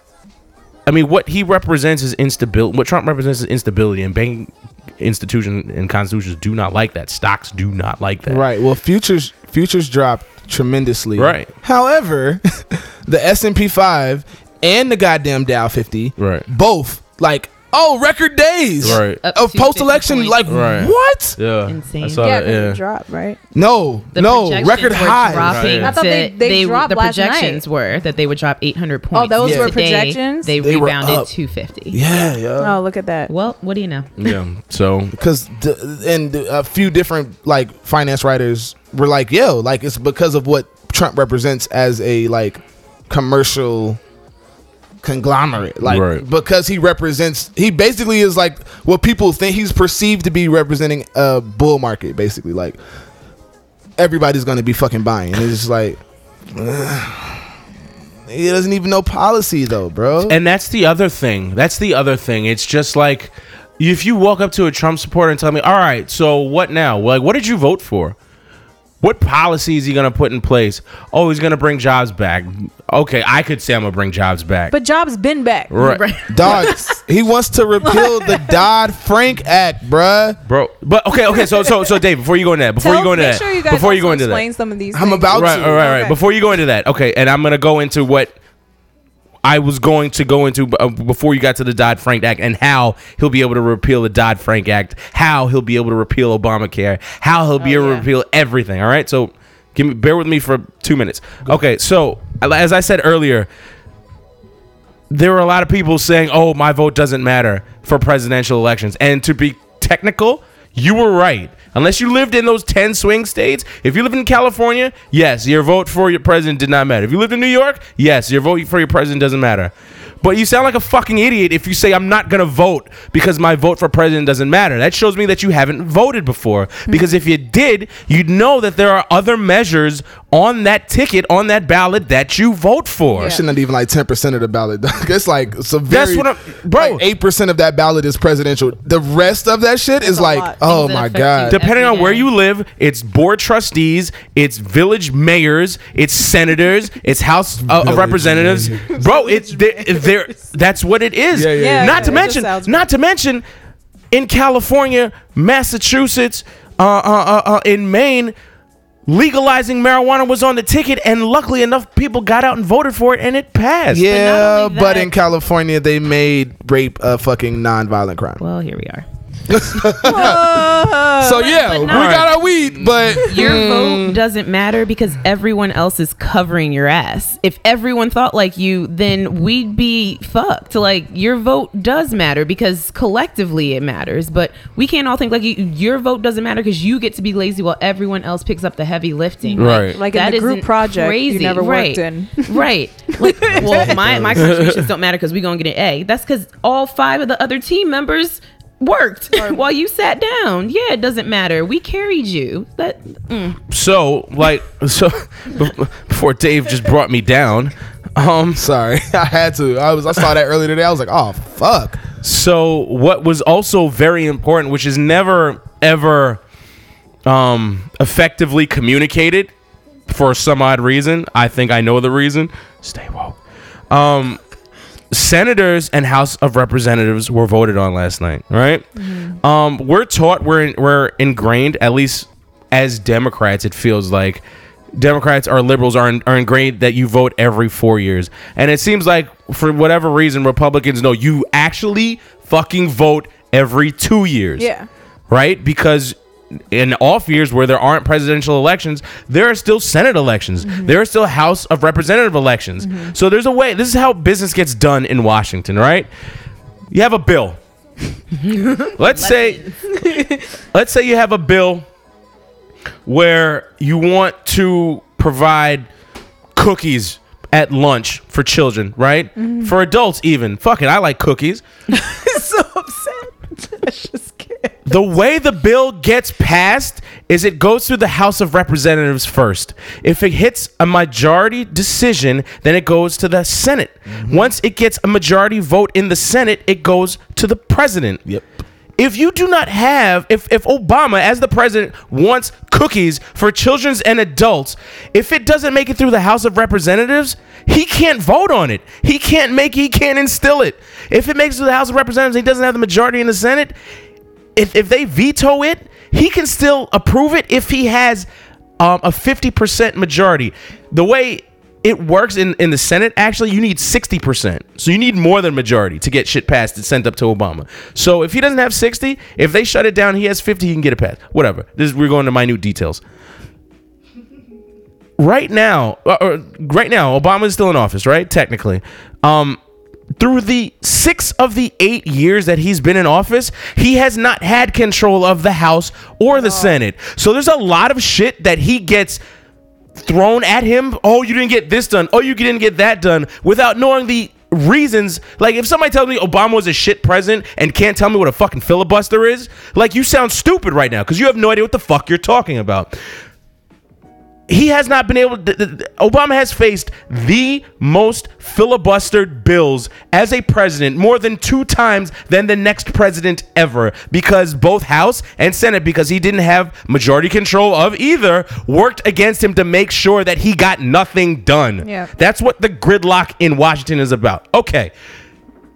I mean, what he represents is instability. What Trump represents is instability, and banking institutions and constitutions do not like that. Stocks do not like that. Right. Well, futures futures dropped tremendously. Right. However, the S and P five and the goddamn Dow fifty, Right. both like oh record days, Right. Up of post election. Like Right. what? Yeah. Insane. Yeah, that, 'cause yeah. it dropped, right? No, The no record high. dropping Right. I thought they- to- they dropped the last night. projections were that they would drop 800 points. Oh, those were Today, projections? They, They rebounded 250. Yeah, yeah. Oh, look at that. Well, what do you know? Yeah. So because and a few different like finance writers were like, "Yo, like it's because of what Trump represents as a like commercial conglomerate, like Right. because he represents he basically is like what people think he's perceived to be representing a bull market, basically like everybody's gonna be fucking buying. And it's just like." He doesn't even know policy though, bro. and that's the other thing. That's the other thing. It's just like if you walk up to a Trump supporter and tell me, "All right, so what now? Like, what did you vote for? What policy is he going to put in place? Oh, he's going to bring jobs back. Okay, I could say I'm going to bring jobs back. But Jobs been back. right, Dog, he wants to repeal the Dodd Frank Act, bruh. bro. But okay, okay. So, so, so, Dave, before you go into that, before Tell, you go into make that, sure you guys before you also go into that, explain some of these. I'm things. about right, to. right, right, right. Okay. Before you go into that, okay, and I'm gonna go into what I was going to go into uh, before you got to the Dodd Frank Act and how he'll be able to repeal the Dodd Frank Act, how he'll be able to repeal Obamacare, how he'll be Oh, able to repeal everything. All right, so give me, bear with me for two minutes. Okay, so as I said earlier. There were a lot of people saying, "Oh, my vote doesn't matter for presidential elections." And to be technical, you were right. Unless you lived in those 10 swing states, if you live in California, yes, your vote for your president did not matter. If you lived in New York, yes, your vote for your president doesn't matter. But you sound like a fucking idiot if you say I'm not going to vote because my vote for president doesn't matter. That shows me that you haven't voted before. Because if you did, you'd know that there are other measures on that ticket, on that ballot that you vote for. Yeah. Shit, not even like ten percent of the ballot. it's like it's a very, That's what I'm- bro. Eight percent of that ballot is presidential. The rest of that shit is like, lot. oh Things my god. Depending on where you live, it's board trustees, it's village mayors, it's senators, it's House uh, of Village Representatives. Bro, it's there, there. That's what it is. Yeah, yeah, Yeah, Not to yeah, mention, not to mention, in California, Massachusetts, uh, uh, uh, uh, in Maine. Legalizing marijuana was on the ticket, and luckily enough, people got out and voted for it, and it passed. yeah, only but in California they made rape a fucking non-violent crime. Well, here we are. so yeah, we not- got our weed, but Your mm, vote vote doesn't matter because everyone else is covering your ass. If everyone thought like you, then we'd be fucked. Like your vote does matter because collectively it matters, but we can't all think like you, your vote doesn't matter because you get to be lazy while everyone else picks up the heavy lifting. Right. Like in that the group isn't project you crazy. never right. worked in. right. Like, well, my my contributions don't matter because we gonna get an A. That's because all five of the other team members worked while you sat down. Yeah, it doesn't matter. We carried you. That mm. So, like, so before Dave just brought me down. Um, Sorry, I had to. I was I saw that earlier today. I was like, oh fuck. So what was also very important, which is never ever um, effectively communicated for some odd reason. I think I know the reason. Stay woke. Um, senators and House of Representatives were voted on last night. Right? Um, we're taught we're in, we're ingrained at least as Democrats. It feels like. Democrats or liberals are, in, are ingrained that you vote every four years. And it seems like, for whatever reason, Republicans know you actually fucking vote every two years. Yeah. Right? Because in off years where there aren't presidential elections, there are still Senate elections. There are still House of Representative elections. So there's a way. This is how business gets done in Washington, right? You have a bill. let's say let's say you have a bill where you want to provide cookies at lunch for children, right? For adults even. Fuck it, I like cookies. so upset. I just can't. The way the bill gets passed is it goes through the House of Representatives first. If it hits a majority decision, then it goes to the Senate. Mm-hmm. Once it gets a majority vote in the Senate, it goes to the president. Yep. If you do not have, if, if Obama, as the president, wants cookies for children and adults, if it doesn't make it through the House of Representatives, he can't vote on it. He can't make, he can't instill it. If it makes it to the House of Representatives, and he doesn't have the majority in the Senate. If, if they veto it, he can still approve it if he has um, a 50% majority. The way it works in, in the Senate, actually, you need 60%. So you need more than majority to get shit passed and sent up to Obama. So if he doesn't have 60, if they shut it down, he has 50, he can get it passed. Whatever. This is, we're going to minute details. Right now, uh, uh, right now, Obama is still in office, right? Technically. Um, through the six of the eight years that he's been in office, he has not had control of the House or the oh. Senate. So there's a lot of shit that he gets thrown at him. Oh, you didn't get this done. Oh, you didn't get that done without knowing the reasons. Like, if somebody tells me Obama was a shit president and can't tell me what a fucking filibuster is, like, you sound stupid right now because you have no idea what the fuck you're talking about he has not been able th- Obama has faced the most filibustered bills as a president more than two times than the next president ever because both House and Senate because he didn't have majority control of either worked against him to make sure that he got nothing done. Yeah. That's what the gridlock in Washington is about. Okay.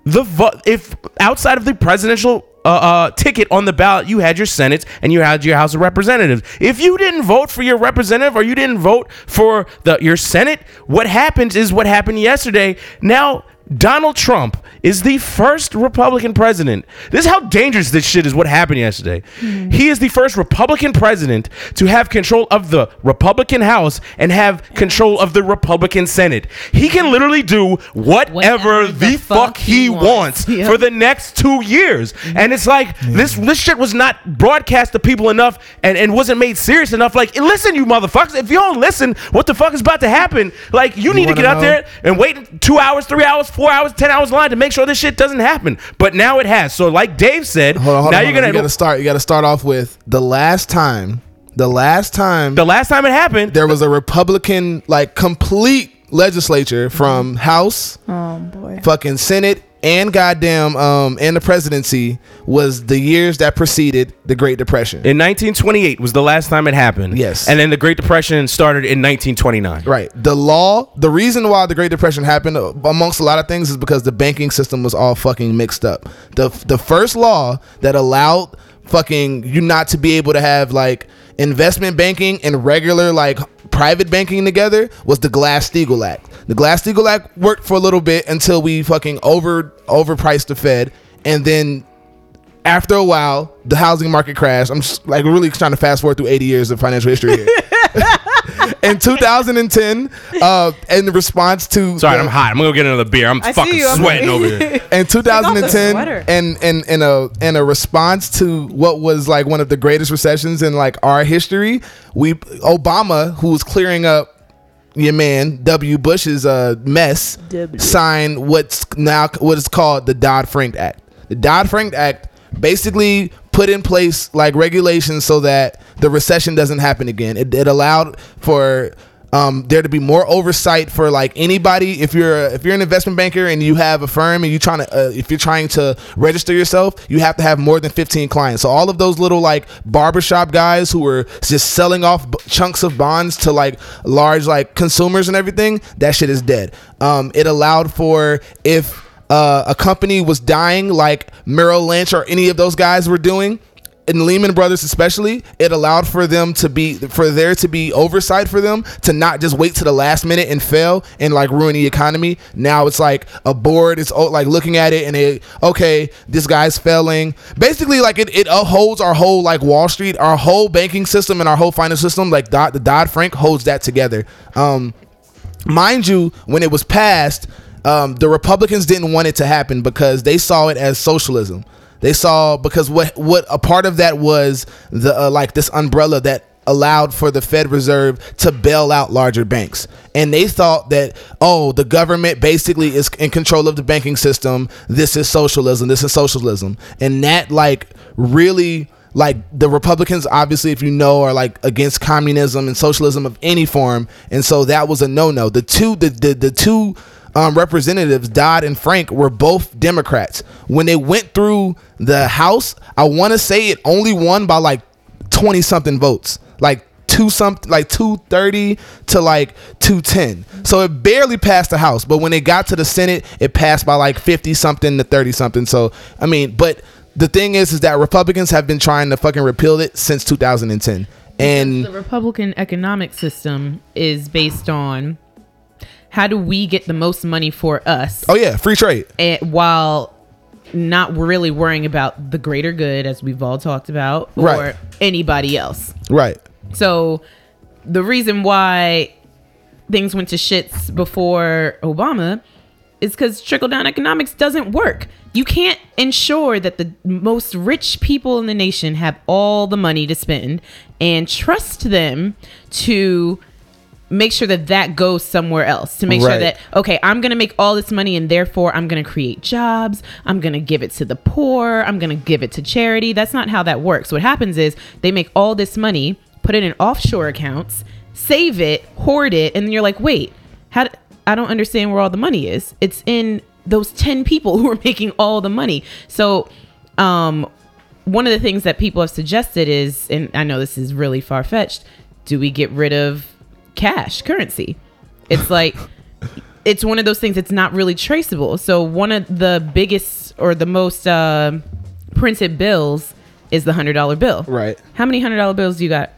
The vo- if outside of the presidential uh, uh, ticket on the ballot, you had your Senate and you had your House of Representatives. If you didn't vote for your representative or you didn't vote for the your Senate, what happens is what happened yesterday. Now Donald Trump is the first Republican president. This is how dangerous this shit is. What happened yesterday? Mm-hmm. He is the first Republican president to have control of the Republican House and have control of the Republican Senate. He can literally do whatever, Whatever the, the fuck, fuck he he wants, wants. Yeah. for the next two years. Mm-hmm. And it's like this this shit was not broadcast to people enough and, and wasn't made serious enough. Like, listen, you motherfuckers, if you don't listen, what the fuck is about to happen? Like, you, need to get out there and wait two hours, three hours, four hours, ten hours line to make sure this shit doesn't happen. But now it has. So, like Dave said, Hold on, hold now on, you're gonna You gotta start. You gotta start off with the last time. The last time the last time it happened, there was a Republican like complete legislature from House, Oh boy. fucking Senate, and goddamn um and the presidency was the years that preceded the Great Depression. in 1928 was the last time it happened. Yes. And then the Great Depression started in 1929. Right. The law, the reason why the Great Depression happened, uh, amongst a lot of things, is because the banking system was all fucking mixed up. The the first law that allowed fucking you not to be able to have like investment banking and regular like private banking together was the Glass-Steagall Act. The Glass-Steagall Act worked for a little bit until we fucking over overpriced the Fed, and then after a while, the housing market crashed. I'm just like really trying to fast forward through 80 years of financial history here. in 2010, uh, in response to Sorry, the- I'm hot. I'm gonna go get another beer. I'm I fucking you. I'm- sweating over here. in 2010 sweater. and in in a in a response to what was like one of the greatest recessions in like our history we obama who was clearing up your man W. Bush's uh, mess signed what's now what is called the Dodd Frank Act. The Dodd Frank Act basically put in place like regulations so that the recession doesn't happen again. It, it allowed for um, there to be more oversight for like anybody. If you're if you're an investment banker and you have a firm and you trying to uh, if you're trying to register yourself, you have to have more than 15 clients. So all of those little like barbershop guys who were just selling off b- chunks of bonds to like large like consumers and everything, that shit is dead. Um, it allowed for if uh, a company was dying like Merrill Lynch or any of those guys were doing and Lehman Brothers especially, it allowed for them to be for there to be oversight for them to not just wait to the last minute and fail and like ruin the economy. Now it's like a board is oh, like looking at it and it okay, this guy's failing. Basically, like it it holds our whole like Wall Street, our whole banking system and our whole finance system. Like Dodd, the Dodd Frank holds that together. Um, mind you, when it was passed, um, the Republicans didn't want it to happen because they saw it as socialism. They saw because what what a part of that was the uh, like this umbrella that allowed for the Fed Reserve to bail out larger banks. And they thought that oh, the government basically is in control of the banking system. This is socialism. This is socialism. And that like really like the Republicans, obviously, if you know, are like against communism and socialism of any form, and so that was a no-no. The two, the the, the two um, representatives, Dodd and Frank, were both Democrats. When they went through the House, I want to say it only won by like twenty something votes, like two something, like two thirty to like two ten. So it barely passed the House, but when it got to the Senate, it passed by like fifty something to thirty something. So I mean, but the thing is, is that Republicans have been trying to fucking repeal it since 2010, and the Republican economic system is based on how do we get the most money for us, oh yeah, free trade. and while not really worrying about the greater good, as we've all talked about, or Right. anybody else. Right. So the reason why things went to shits before Obama is because trickle down economics doesn't work. You can't ensure that the most rich people in the nation have all the money to spend and trust them to make sure that that goes somewhere else to make sure that okay i'm going to make all this money and therefore i'm going to create jobs i'm going to give it to the poor i'm going to give it to charity. That's not how that works. What happens is they make all this money put it in offshore accounts save it hoard it and then you're like wait how d- i don't understand where all the money is. It's in those 10 people who are making all the money. So um one of the things that people have suggested is and i know this is really far-fetched do we get rid of cash currency it's like it's one of those things that's not really traceable so one of the biggest or the most uh, printed bills is the hundred dollar bill Right. how many hundred dollar bills do you got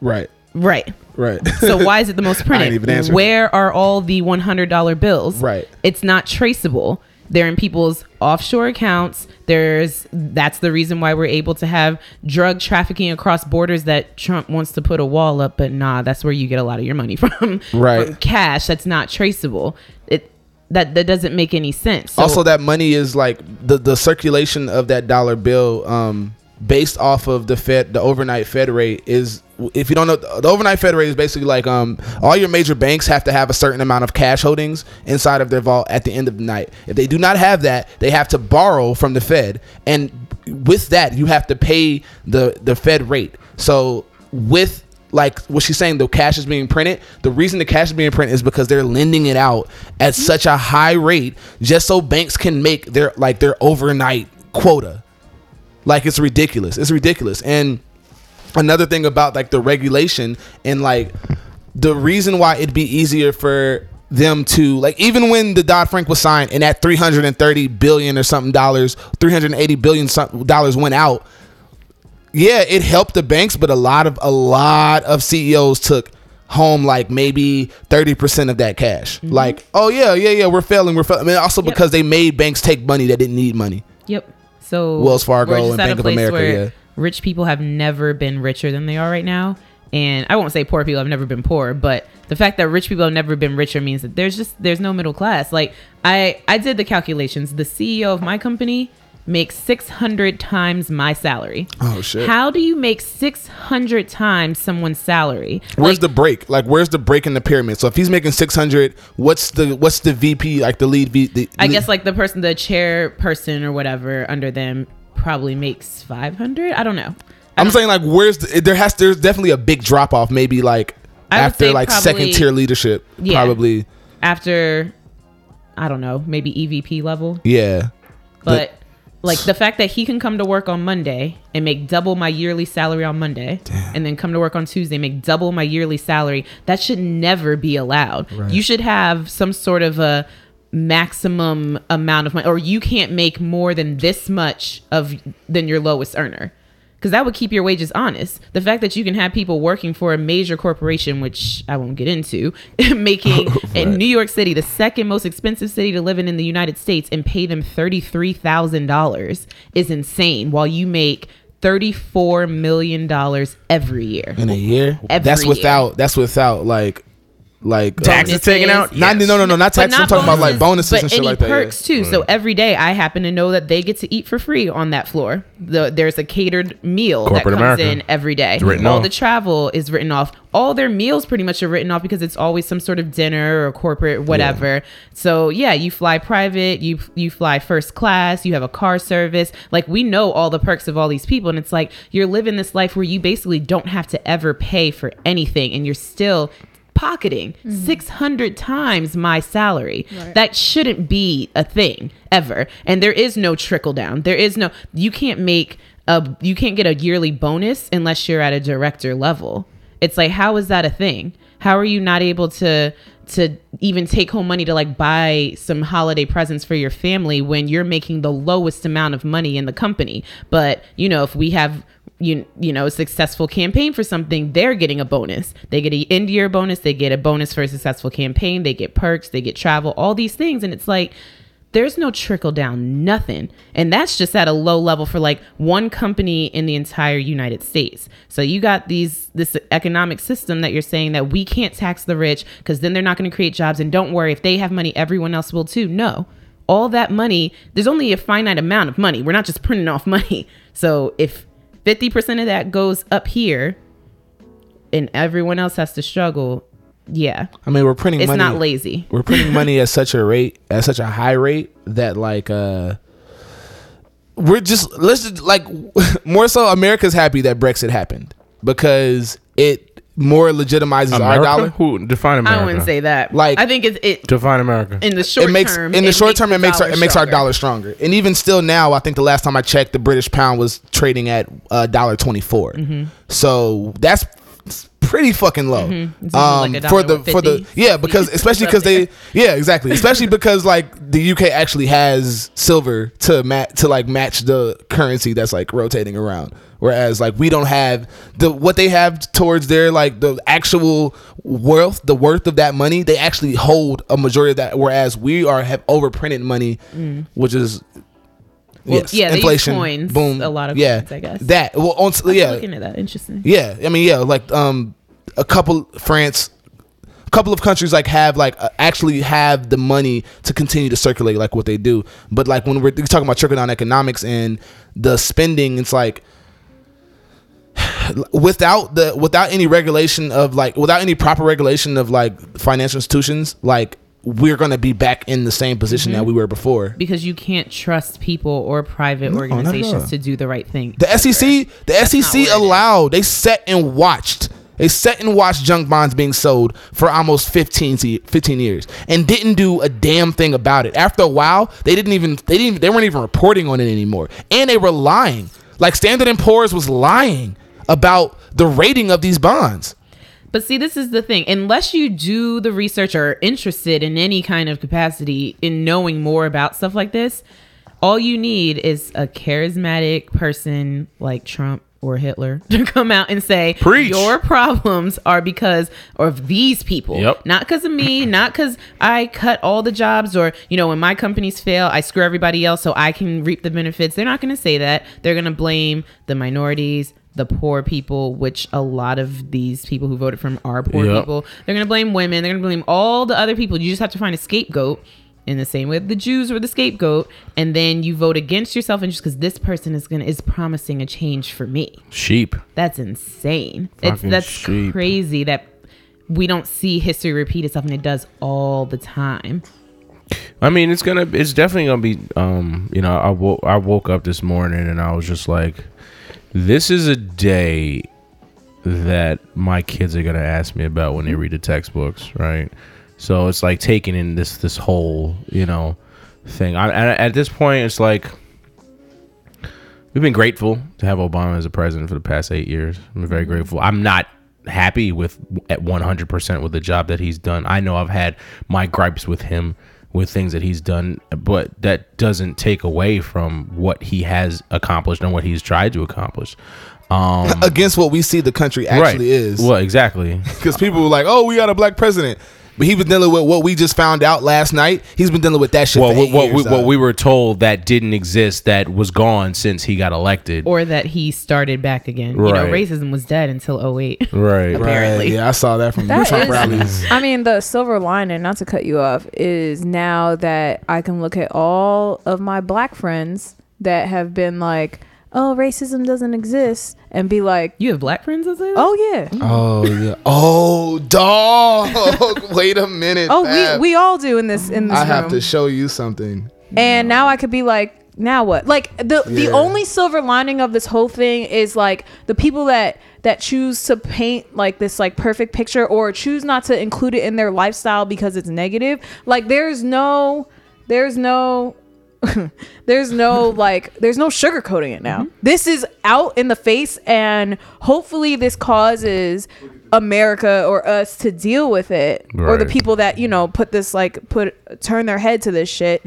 Right. right Right. so why is it the most I ain't even printed? Where are all the one hundred dollar bills? Right. It's not traceable. They're in people's offshore accounts. There's that's the reason why we're able to have drug trafficking across borders that Trump wants to put a wall up, but nah, that's where you get a lot of your money from. Right. From cash that's not traceable. It that that doesn't make any sense. So, also, that money is like the the circulation of that dollar bill, um, based off of the Fed, the overnight Fed rate is. If you don't know, the overnight Fed rate is basically like um, all your major banks have to have a certain amount of cash holdings inside of their vault at the end of the night. If they do not have that, they have to borrow from the Fed, and with that, you have to pay the the Fed rate. So with like what she's saying, the cash is being printed. The reason the cash is being printed is because they're lending it out at such a high rate, just so banks can make their like their overnight quota. Like it's ridiculous. It's ridiculous. And another thing about like the regulation and like the reason why it'd be easier for them to like even when the Dodd Frank was signed and that 330 billion or something dollars, 380 billion dollars went out. Yeah, it helped the banks, but a lot of a lot of CEOs took home like maybe 30% of that cash. Mm-hmm. Like, oh yeah, yeah, yeah, we're failing, we're failing. I mean, also Yep. because they made banks take money that didn't need money. Yep. So Wells Fargo and Bank of America, yeah. Rich people have never been richer than they are right now, And I won't say poor people have never been poor, but the fact that rich people have never been richer means that there's just there's no middle class. Like I I did the calculations. The CEO of my company makes 600 times my salary. Oh, shit. How do you make 600 times someone's salary? Where's Like, the break? Like, where's the break in the pyramid? So if he's making six hundred, what's the what's the VP like the lead? V, the, I lead- guess like the person, the chairperson or whatever under them probably makes 500. I don't know. I I'm don't- saying like, where's the, there has there's definitely a big drop off. Maybe like after like probably- second tier leadership, Yeah. probably after, I don't know, maybe EVP level. yeah. But like the fact that he can come to work on Monday and make double my yearly salary on Monday and then come to work on Tuesday, make double my yearly salary, that should never be allowed. You should have some sort of a maximum amount of money or you can't make more than this much of than your lowest earner. Because that would keep your wages honest. The fact that you can have people working for a major corporation, which I won't get into, making in New York City, the second most expensive city to live in in the United States, and pay them $33,000 is insane while you make $34 million every year. in a year. Every that's year. without that's without like like Taxes um, taken out? Not no no no not But taxes. I'm talking about like bonuses but and shit any like that. yeah. perks too. So every day I happen to know that they get to eat for free on that floor. The, there's a catered meal Corporate that comes America. in every day. written All off. the travel is written off. All their meals pretty much are written off because it's always some sort of dinner or corporate whatever. So yeah, you fly private, you you fly first class, you have a car service. Like we know all the perks of all these people, and it's like you're living this life where you basically don't have to ever pay for anything, and you're still pocketing mm-hmm. 600 times my salary. That shouldn't be a thing ever. And there is no trickle down. There is no you can't make a you can't get a yearly bonus unless you're at a director level. It's like how is that a thing? How are you not able to to even take home money to like buy some holiday presents for your family when you're making the lowest amount of money in the company? But, you know, if we have you you know a successful campaign for something they're getting a bonus. They get a end year bonus they get a bonus for a successful campaign they get perks they get travel all these things. And it's like there's no trickle down nothing. And that's just at a low level for like one company in the entire united states. So you got these this economic system that you're saying that we can't tax the rich because then they're not going to create jobs and don't worry if they have money everyone else will too. No. All that money there's only a finite amount of money. We're not just printing off money. So if 50% of that goes up here and everyone else has to struggle yeah I mean, we're printing money. it's money. not lazy We're printing money at such a rate, at such a high rate that like uh we're just let's just like more so America's happy that Brexit happened because it more legitimizes our dollar. Who define America? i wouldn't say that Like- i think it's it define America. in the short it makes term in the short term the it makes our, it makes our dollar stronger. And even still now, I think the last time I checked, the British pound was trading at a dollar twenty four. Mm-hmm. So that's pretty fucking low. Mm-hmm. Um, like for the for the yeah because especially because they yeah exactly especially because like the UK actually has silver to mat to like match the currency that's like rotating around. Whereas like we don't have the what they have towards their like the actual worth the worth of that money they actually hold a majority of that whereas we are have overprinted money which is Mm. Well, yes, yeah, inflation. coins, boom. a lot of yeah. coins, I guess. that well on, yeah. looking at that. Interesting. Yeah, I mean, yeah, like um, a couple France, a couple of countries like have like uh, actually have the money to continue to circulate like what they do. But like when we're talking about trickle down economics and the spending, it's like without the without any regulation of like without any proper regulation of like financial institutions, like we're gonna be back in the same position that mm-hmm. we were before. because you can't trust people or private all. organizations to do the right thing The SEC, the not SEC what it is. allowed. They sat and watched. They sat and watched junk bonds being sold for almost 15, se- 15 years and didn't do a damn thing about it. After a while, they didn't even they didn't they weren't even reporting on it anymore, and they were lying. Like Standard and Poor's was lying about the rating of these bonds. But see, this is the thing. Unless you do the research or are interested in any kind of capacity in knowing more about stuff like this, all you need is a charismatic person like Trump or Hitler to come out and say, Preach. Your problems are because of these people. Yep. Not because of me, not because I cut all the jobs or, you know, when my companies fail, I screw everybody else so I can reap the benefits. They're not going to say that. They're going to blame the minorities, the poor people, which a lot of these people who voted for him are poor Yep. people. They're going to blame women. They're going to blame all the other people. You just have to find a scapegoat. In the same way, the Jews were the scapegoat, and then you vote against yourself, and just because this person is gonna is promising a change for me, Sheep. that's insane. It's that's sheep. crazy that we don't see history repeat itself, and it does all the time. I mean, it's gonna. It's definitely gonna be. Um, you know, I woke. I woke up this morning and I was just like, "This is a day that my kids are gonna ask me about when they mm-hmm. read the textbooks, right?" So it's like taking in this this whole you know thing. I, at, at this point, it's like we've been grateful to have Obama as a president for the past eight years. I'm very mm-hmm. grateful. I'm not happy with at 100% with the job that he's done. I know I've had my gripes with him with things that he's done, but that doesn't take away from what he has accomplished and what he's tried to accomplish. Um, Against what we see the country actually is. Well, exactly. Because people were like, "Oh, we got a black president," but he was dealing with what we just found out last night. He's been dealing with that shit. Well, for what, eight what, years, we, what we were told that didn't exist, that was gone since he got elected. Or that he started back again. You know, Right. racism was dead until 08. right. apparently. Right, yeah, I saw that from That Trump is- rallies. I mean, the silver lining, not to cut you off, is now that I can look at all of my black friends that have been like, oh, racism doesn't exist, and be like, You have black friends, is it? oh, yeah. Oh yeah. Oh dog. Wait a minute. Oh, Fab. we, we all do in this in this I room. have to show you something. and now I could be like, now what? Like the the only silver lining of this whole thing is like the people that that choose to paint like this like perfect picture or choose not to include it in their lifestyle because it's negative. Like there's no there's no there's no like there's no sugarcoating it now. This is out in the face and hopefully this causes America or us to deal with it or the people that, you know, put this like put turn their head to this shit.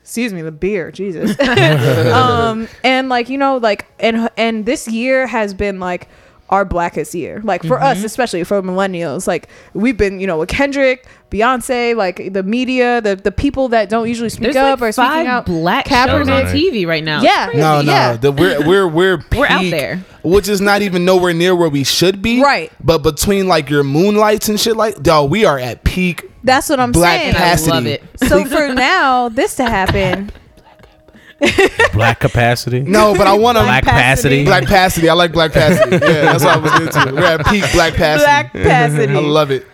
Excuse me, the beer, Jesus. um and like, you know, like and and this year has been like our blackest year. Like for us, mm-hmm. especially for millennials, like we've been, you know, with Kendrick, Beyonce, like the media, the the people that don't usually speak There's up like or speaking out. black shows on TV right now. Yeah. It's No, no, Yeah. the, we're we're we're We're out there. which is not even nowhere near where we should be. Right. But between like your moonlights and shit, like dog, we are at peak That's what I'm black saying. I capacity. love it. So for now, this to happen, Black capacity. No, but I want to Black Black capacity. black capacity. I like black capacity. Yeah, that's what I was into. We're at peak black capacity. black capacity. I love it.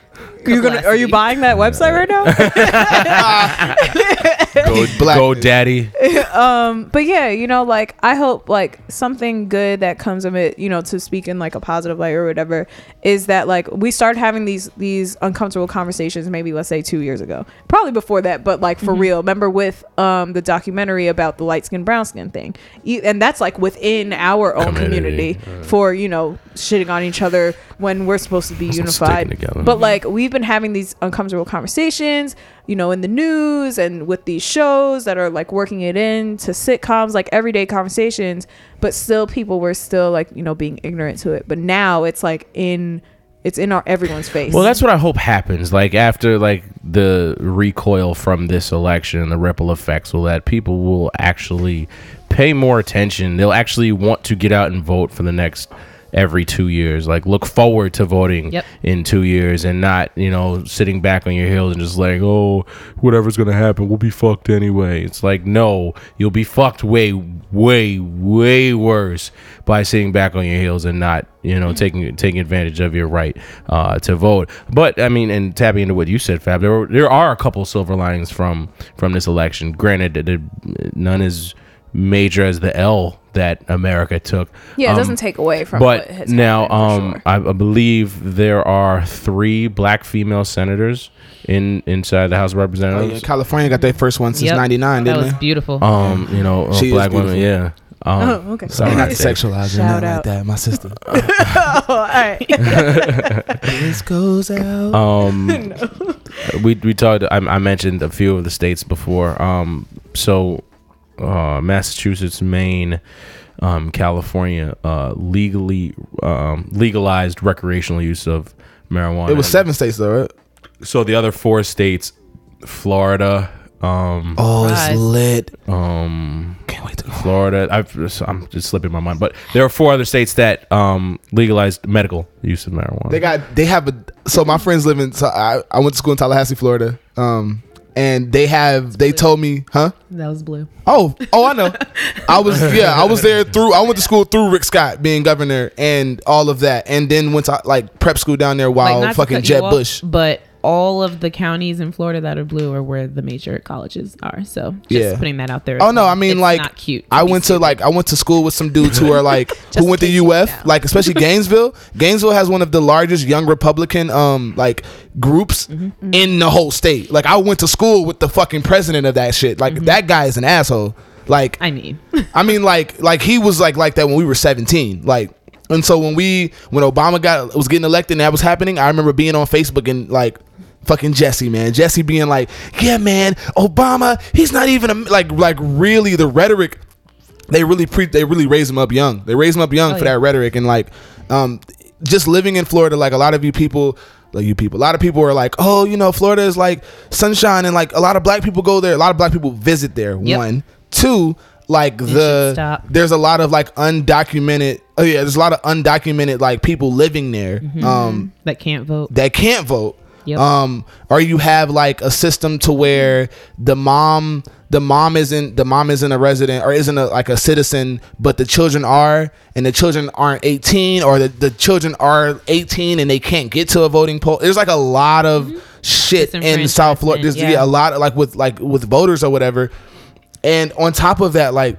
You gonna are you buying that website right now? Go, Black- GoDaddy. but yeah, you know, like I hope like something good that comes of it, you know, to speak in like a positive light or whatever, is that like we started having these these uncomfortable conversations maybe let's say two years ago, probably before that, but like for real. Remember with um the documentary about the light skin brown skin thing, E- and that's like within our own Community, community, for you know shitting on each other when we're supposed to be unified. But like we've been having these uncomfortable conversations, you know, in the news and with these shows that are like working it in to sitcoms, like everyday conversations, but still people were still like, you know, being ignorant to it. But now it's like in it's in our everyone's face. Well, that's what I hope happens. Like after like the recoil from this election, the ripple effects will that people will actually pay more attention. They'll actually want to get out and vote for the next every two years. Like look forward to voting Yep. in two years and not, you know, sitting back on your heels and just like, oh, whatever's gonna happen, we'll be fucked anyway. It's like, no, you'll be fucked way, way, way worse by sitting back on your heels and not, you know, taking taking advantage of your right uh, to vote. But I mean, and tapping into what you said, Fab, there were, there are a couple silver linings from from this election. Granted, none as major as the L that America took. yeah, it Um, doesn't take away from but has now, um, sure. I, I believe there are three black female senators in inside the House of Oh, yeah, Representatives. California got their first one since Yep. '99, That didn't was they? beautiful. Um, you know, uh, She is black women, yeah. Um, oh, okay. Sorry, not to Sorry. sexualize Shout nothing like that. My sister. oh, all right. this goes out. um, we we talked. I, I mentioned a few of the states before. Um, so uh, Massachusetts, Maine, um, California, uh, legally um, legalized recreational use of marijuana. it was seven states though, right? So the other four states, Florida, Um, Oh, it's lit. um, Can't wait to go. Florida. I've, I'm just slipping my mind, but there are four other states that um, legalized medical use of marijuana. They got they have a so my friends live in so I, I went to school in Tallahassee, Florida. Um and they have they told me, huh? That was blue. Oh, oh, I know. I was yeah, I was there through. I went to school through Rick Scott being governor and all of that, and then went to like prep school down there while to fucking Jeb off, Bush. But all of the counties in Florida that are blue are where the major colleges are. So just Yeah. putting that out there. Oh no, I mean It's like not cute. I went to like I went to school with some dudes who are like who went to UF, like especially Gainesville. Gainesville has one of the largest young Republican um like groups Mm-hmm. in the whole state. Like I went to school with the fucking president of that shit. Mm-hmm. Like that guy is an asshole. Like I mean, I mean, like, like he was like like that when we were seventeen. Like, and so when we when Obama got was getting elected and that was happening, I remember being on Facebook and like. Fucking Jesse, man. Jesse being like, "Yeah, man, Obama. He's not even a, like like really the rhetoric. They really pre they really raise him up young. They raise him up young Oh, for yeah. that rhetoric and like, um, just living in Florida. Like a lot of you people, like you people, a lot of people are like, oh, you know, Florida is like sunshine and like a lot of black people go there. A lot of black people visit there. Yep. One, two, like the there's a lot of like undocumented oh yeah there's a lot of undocumented like people living there Mm-hmm. um that can't vote. that can't vote Yep. um or you have like a system to where the mom the mom isn't the mom isn't a resident or isn't a, like a citizen but the children are and the children aren't 18 or the, the children are 18 and they can't get to a voting poll there's like a lot of shit in south florida there's yeah, yeah. a lot of like with like with voters or whatever and on top of that like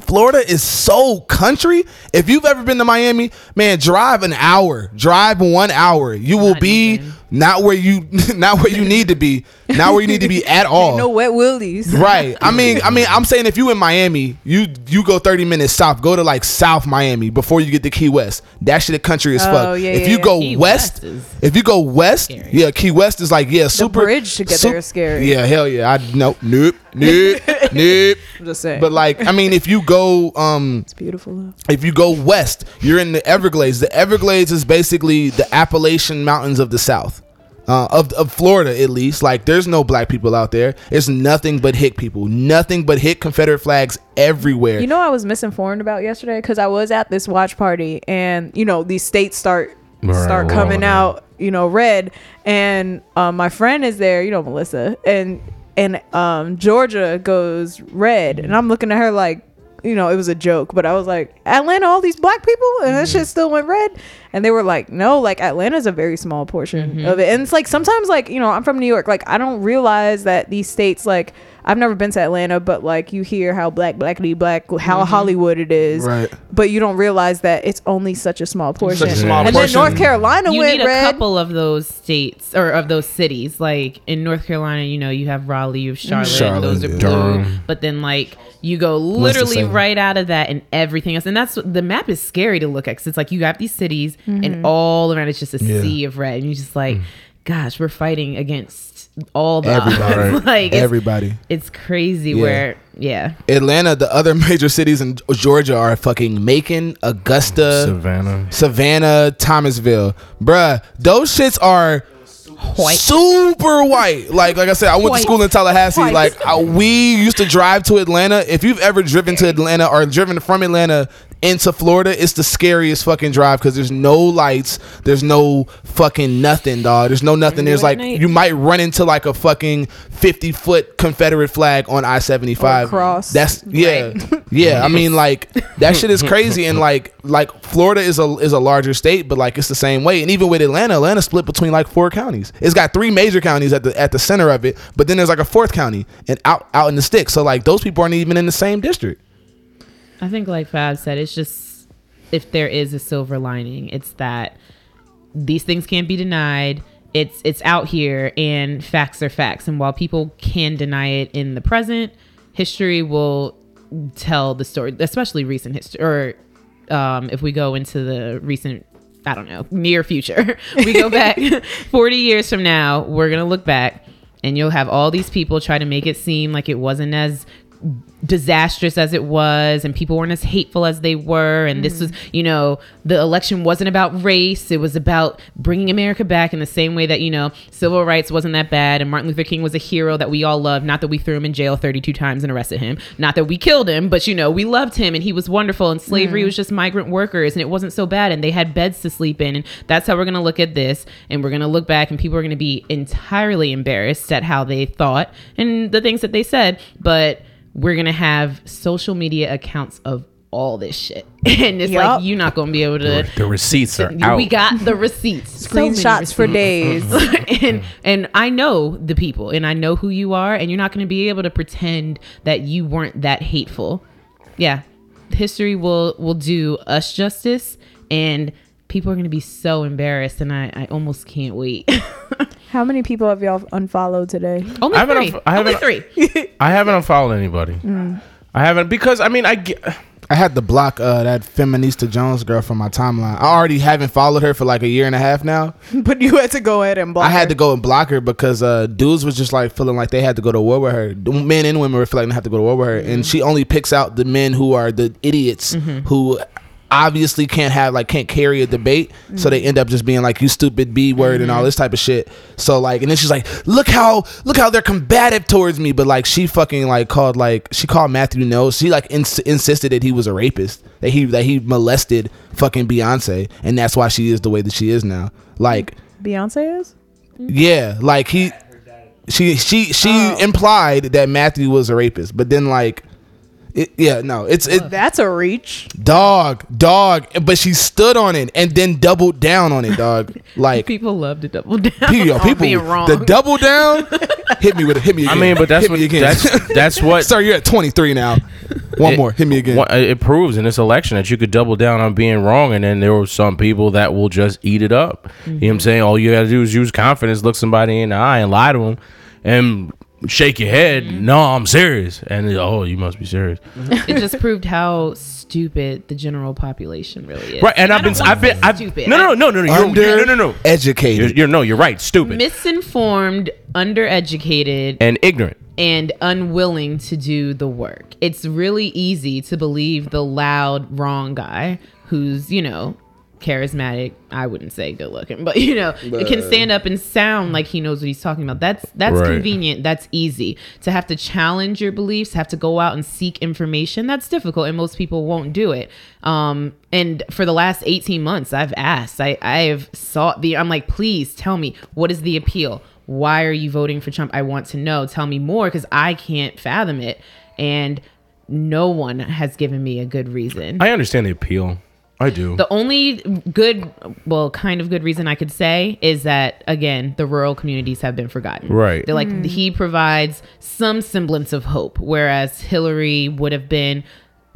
Florida is so country. If you've ever been to Miami, man, drive an hour. Drive one hour. You will Not be even. Not where you not where you need to be. Not where you need to be at all. no wet willies. Right. I mean, I mean, I'm saying if you in Miami, you you go 30 minutes south, go to like South Miami before you get to Key West. That shit, the country is Oh, fuck. yeah, if yeah, you yeah. go Key west, West is if you go west, scary. yeah, Key West is like yeah, super bridge to get there is scary. Yeah, hell yeah. I nope, nope, nope, nope. I'm just saying. But like, I mean, if you go, um, it's beautiful. Though. if you go west, you're in the Everglades. The Everglades is basically the Appalachian Mountains of the South. Uh, of, of Florida, at least, like there's no black people out there. It's nothing but hick people, nothing but hick Confederate flags everywhere. You know, I was misinformed about yesterday because I was at this watch party, and you know, these states start Right, start coming out, you know, red, and um, my friend is there, you know, Melissa, and and um, Georgia goes red, and I'm looking at her like. You know, it was a joke, but I was like, Atlanta, all these black people, and that shit still went red. And they were like, no, like Atlanta's a very small portion of it. And it's like sometimes, like, you know, I'm from New York. Like, I don't realize that these states, like, I've never been to Atlanta, but like, you hear how black, blackity black, how mm-hmm. Hollywood it is. Right. But you don't realize that it's only such a small portion. Such a small and portion. then North Carolina you went need a red. couple of those states or of those cities. Like in North Carolina, you know, you have Raleigh, you have mm-hmm. Charlotte, Charlotte, those are yeah. blue. Durham. But then like you go literally right out of that and everything else. And that's the map is scary to look at because it's like you have these cities Mm-hmm. and all around it's just a Yeah. sea of red. And you're just like, mm. gosh, we're fighting against all the Everybody. odds. like it's, Everybody. it's crazy Yeah. where yeah. Atlanta, the other major cities in Georgia are fucking Macon, Augusta, Savannah. Savannah, Thomasville. Bruh, those shits are White. super white. Like like I said, I went White. to school in Tallahassee. White. Like I, we used to drive to Atlanta. If you've ever driven to Atlanta or driven from Atlanta into Florida, it's the scariest fucking drive because there's no lights, there's no fucking nothing, dog. There's no nothing. There's like you might run into like a fucking fifty foot Confederate flag on I seventy five. Cross. That's yeah, yeah. I mean, like that shit is crazy, and like like Florida is a is a larger state, but like it's the same way. And even with Atlanta, Atlanta split between like four counties. It's got three major counties at the at the center of it, but then there's like a fourth county and out out in the sticks. So like those people aren't even in the same district. I think, like Fab said, it's just if there is a silver lining, it's that these things can't be denied. It's it's out here, and facts are facts. And while people can deny it in the present, history will tell the story, especially recent history. Or um, if we go into the recent, I don't know, near future, we go back forty years from now, we're gonna look back and you'll have all these people try to make it seem like it wasn't as disastrous as it was and people weren't as hateful as they were and this mm-hmm. was you know the election wasn't about race it was about bringing america back in the same way that you know civil rights wasn't that bad and martin luther king was a hero that we all loved not that we threw him in jail 32 times and arrested him not that we killed him but you know we loved him and he was wonderful and slavery mm. was just migrant workers and it wasn't so bad and they had beds to sleep in and that's how we're going to look at this and we're going to look back and people are going to be entirely embarrassed at how they thought and the things that they said but we're gonna have social media accounts of all this shit, and it's Yup. like you're not gonna be able to. The receipts are out. We got the receipts, So many Screenshots for days. and and I know the people, and I know who you are, and you're not gonna be able to pretend that you weren't that hateful. Yeah, history will will do us justice, and people are gonna be so embarrassed, and I I almost can't wait. How many people have y'all unfollowed today? Only I haven't three. unf- I Only haven't- three. I haven't unfollowed anybody. I haven't because I mean I get, I had to block uh, that Feminista Jones girl from my timeline. I already haven't followed her for like a year and a half now. but you had to go ahead and block. I had her. to go and block her because uh, dudes was just like feeling like they had to go to war with her. Men and women were feeling they had to go to war with her, and she only picks out the men who are the idiots who obviously can't have like can't carry a debate. So they end up just being like you stupid b word and all mm-hmm. this type of shit. So like, and then she's like, look how look how they're combative towards me, but like she fucking like called like she called Matthew no. She like ins- insisted that he was a rapist, that he that he molested fucking Beyonce, and that's why she is the way that she is now. Like. Beyonce is. Yeah, like he, she, she, she Oh. implied that Matthew was a rapist, but then like, it, yeah, no, it's it, That's a reach. dog, dog, but she stood on it and then doubled down on it, dog. Like, People love to double down. people, on people, being wrong. the double down, hit me with it, hit me. Again. I mean, but that's hit what me again. that's that's what Sir, you're at 23 now. One It- more, hit me again. Uh, it proves in this election that you could double down on being wrong, and then there were some people that will just eat it up. You know what I'm mm-hmm. saying? All you got to do is use confidence, look somebody in the eye, and lie to them, and shake your head. Mm-hmm. No, I'm serious. And oh, you must be serious, it just proved how stupid the general population really is. right? And I've I been, don't wanna I've been, say I've, stupid. no, no, no, no, no, you're, Under you're, no, no, no. You're, educated. you're no, you're right. Stupid misinformed, undereducated, and ignorant. and unwilling to do the work. It's really easy to believe the loud, wrong guy who's, you know, charismatic. I wouldn't say good looking, but you know, it can stand up and sound like he knows what he's talking about. That's that's Right. convenient. That's easy. To have to challenge your beliefs, have to go out and seek information, that's difficult and most people won't do it. Um and for the last 18 months I've asked. I I have sought the I'm like, "Please tell me what is the appeal? Why are you voting for Trump? I want to know. Tell me more cuz I can't fathom it." And no one has given me a good reason. I understand the appeal. I do. The only good, well, kind of good reason I could say is that again, the rural communities have been forgotten. Right. They're like mm. he provides some semblance of hope, whereas Hillary would have been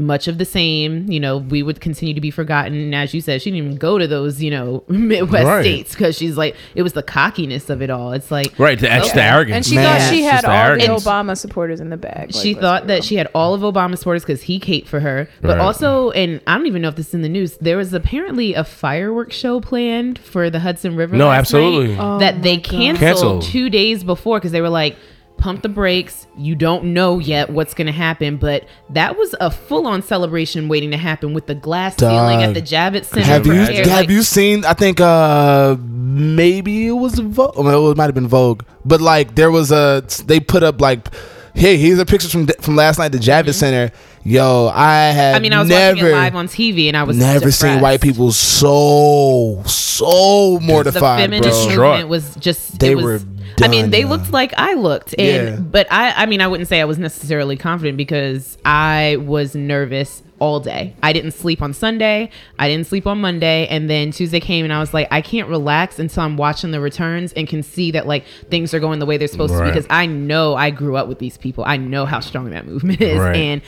much of the same. You know, we would continue to be forgotten. And as you said, she didn't even go to those, you know, Midwest Right. states because she's like, it was the cockiness of it all. It's like, right. That's the arrogance. And she Man. thought she had just the all the. Obama supporters in the bag. she thought that she had all of Obama supporters because he caped for her, but Right. also, and I don't even know if this is in the news. There was apparently a fireworks show planned for the Hudson River. No, last absolutely. night Oh that they canceled, Canceled. two days before because they were like, "Pump the brakes. You don't know yet what's going to happen." But that was a full-on celebration waiting to happen with the glass ceiling at the Javits Center. Have you have Like, you seen? I think uh maybe it was Vogue. Well, it might have been Vogue, but like there was a they put up like, hey, here's a picture from from last night the Javits Center. Yo, I have. Mm-hmm. I mean, I was never, watching it live on TV, and I was never seen white people so so mortified. the mortified, feminist bro. Distraught. movement was just They it was, were I mean they looked like I looked and Yeah. but I I mean I wouldn't say I was necessarily confident because I was nervous all day. I didn't sleep on Sunday, I didn't sleep on Monday and then Tuesday came and I was like I can't relax until I'm watching the returns and can see that like things are going the way they're supposed to Right. because I know I grew up with these people. I know how strong that movement is Right. and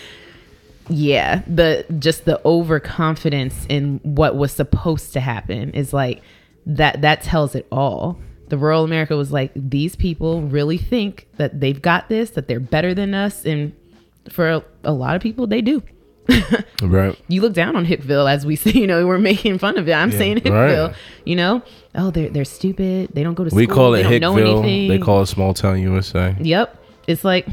yeah the just the overconfidence in what was supposed to happen is like that that tells it all the rural america was like these people really think that they've got this that they're better than us and for a, a lot of people they do right. you look down on hickville as we see you know we're making fun of it i'm saying hickville Right. you know oh they're they're stupid they don't go to We school call it they Hickville. They call it small town USA. Yep. It's like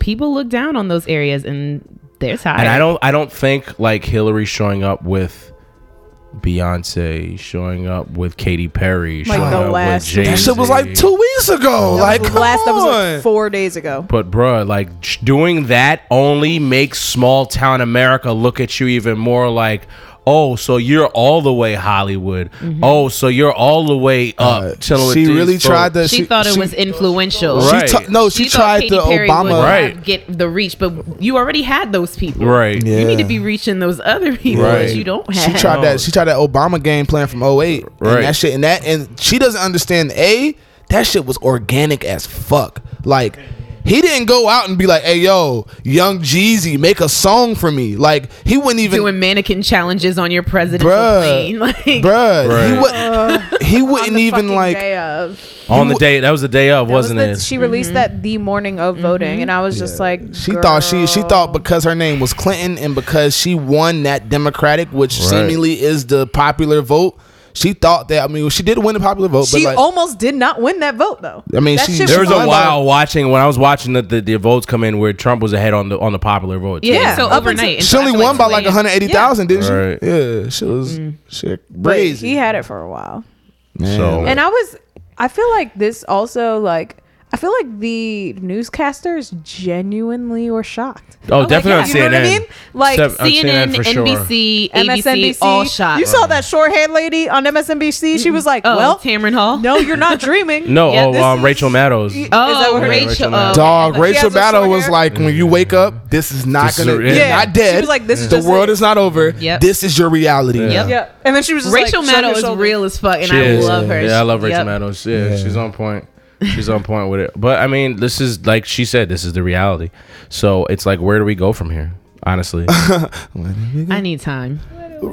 people look down on those areas, and they're tired. And I don't I don't think like Hillary showing up with Beyonce, showing up with Katy Perry, Like showing the up last- with Jay. That shit was like two weeks ago. like, the come last that was on. like four days ago. But bruh, like j- doing that only makes small town America look at you even more like, oh, so you're all the way Hollywood. Oh, so you're all the way up. Uh, chilling with she these really tried folks. to. she, thought it was influential. Right. She ta- no, she, She tried Katy the Perry Obama. Right. get the reach, but you already had those people. Right. Yeah. You need to be reaching those other people Right. that you don't have. She tried that. She tried that Obama game plan from 08. Right. And that shit. And that. And she doesn't understand. A. That shit was organic as fuck. Like. He didn't go out and be like, "Hey, yo, Young Jeezy, make a song for me." Like he wouldn't even, doing mannequin challenges on your presidential bruh, plane. Like, bruh. Right. He would. He wouldn't even like. On the day that was the day of, That was wasn't the- it? She released mm-hmm. that the morning of voting, and I was just like, She thought she she thought because her name was Clinton and because she won that Democratic, which Right. seemingly is the popular vote. She thought that I mean she did win the popular vote, she but like almost did not win that vote though. I mean, that she- there was a won. while watching when I was watching the, the, the votes come in where Trump was ahead on the on the popular vote. yeah, Yeah, so up overnight. she only won by like 2 a.m. 180,000, didn't Right. she? Yeah, she was mm. shit But crazy. he had it for a while, Man. So- and I was. I feel like this also like. I feel like the newscasters genuinely were shocked. Oh, definitely yeah. on You know CNN. what I mean? Like Step- on CNN, for sure. NBC, ABC, MSNBC, all shot. You saw that shorthand lady on MSNBC. She was like, Oh, "Well, Tamron Hall. no, you're not dreaming." No, Yeah, oh, um, is- Rachel Maddows. Oh, Is that what her- Rachel. Rachel oh, Maddow. Dog, Rachel Maddow was hair. like, when you wake up, this is not This gonna, a- Yeah. not dead. She was like, this is the just world it. is not over. Yep. This is your reality. Yeah. now. Yeah, and then she was just Rachel like, Maddow is real as fuck, and I love her. Yeah, I love Rachel Maddow. Yeah, Yeah. she's on point. She's on point with it. But I mean, this is like she said, this is the reality. So it's like, where do we go from here? Honestly, I need time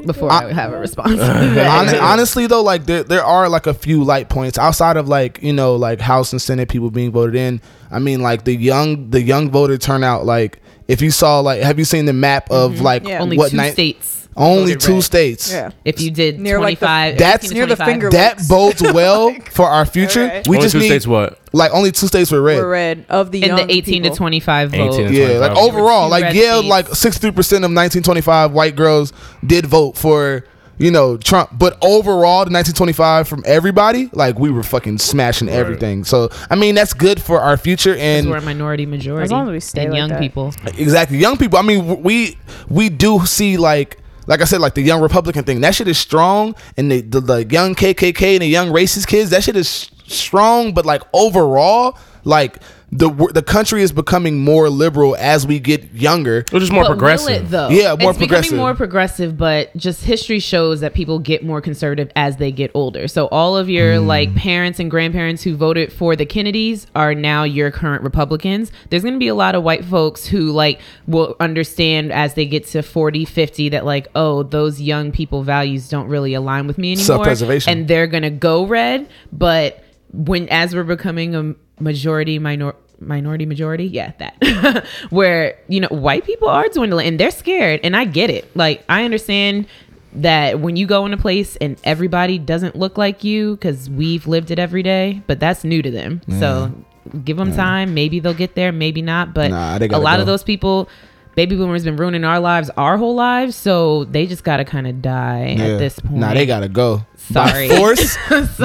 before I, have a response. Hon- honestly though like there, there are like a few light points outside of like you know like house and senate people being voted in i mean like the young the young voter turnout like if you saw like have you seen the map of mm-hmm. like Yeah. Only what two night states. Only two red. states Yeah. If you did Near, like, the- That's 18 to near the finger- that Links. bodes well for our future Alright. we only just two need states. What? like only two states were red Were red of the in young the 18 people. to 25 vote. 18 to- yeah, like overall, like yeah, states. like sixty three percent of nineteen twenty five white girls did vote for you know Trump, but overall, the nineteen twenty five from everybody, like we were fucking smashing everything. So I mean, that's good for our future and we're a minority majority. As long as we stay and like young that. people. exactly young people. I mean, we we do see like. Like I said, like the young Republican thing, that shit is strong, and the, the the young KKK and the young racist kids, that shit is strong. But like overall, like the the country is becoming more liberal as we get younger. Which is more But will progressive. it, though? Yeah, more it's progressive. becoming more progressive, but just history shows that people get more conservative as they get older. So all of your Hmm. like parents and grandparents who voted for the Kennedys are now your current Republicans. There's going to be a lot of white folks who like will understand as they get to 40, 50 that like, oh, those young people values don't really align with me anymore. Self-preservation. And they're going to go red, but when as we're becoming a majority minor minority majority? Yeah that. Where you know white people are dwindling and they're scared and i get it. Like i understand that when you go in a place and everybody doesn't look like you because we've lived it every day but that's new to them. So mm-hmm. give them time. Maybe they'll get there maybe not but Nah, a lot go. of those people baby boomers been ruining our lives our whole lives so they just gotta kind of die Yeah. at this point Nah, they gotta go. Sorry. By force,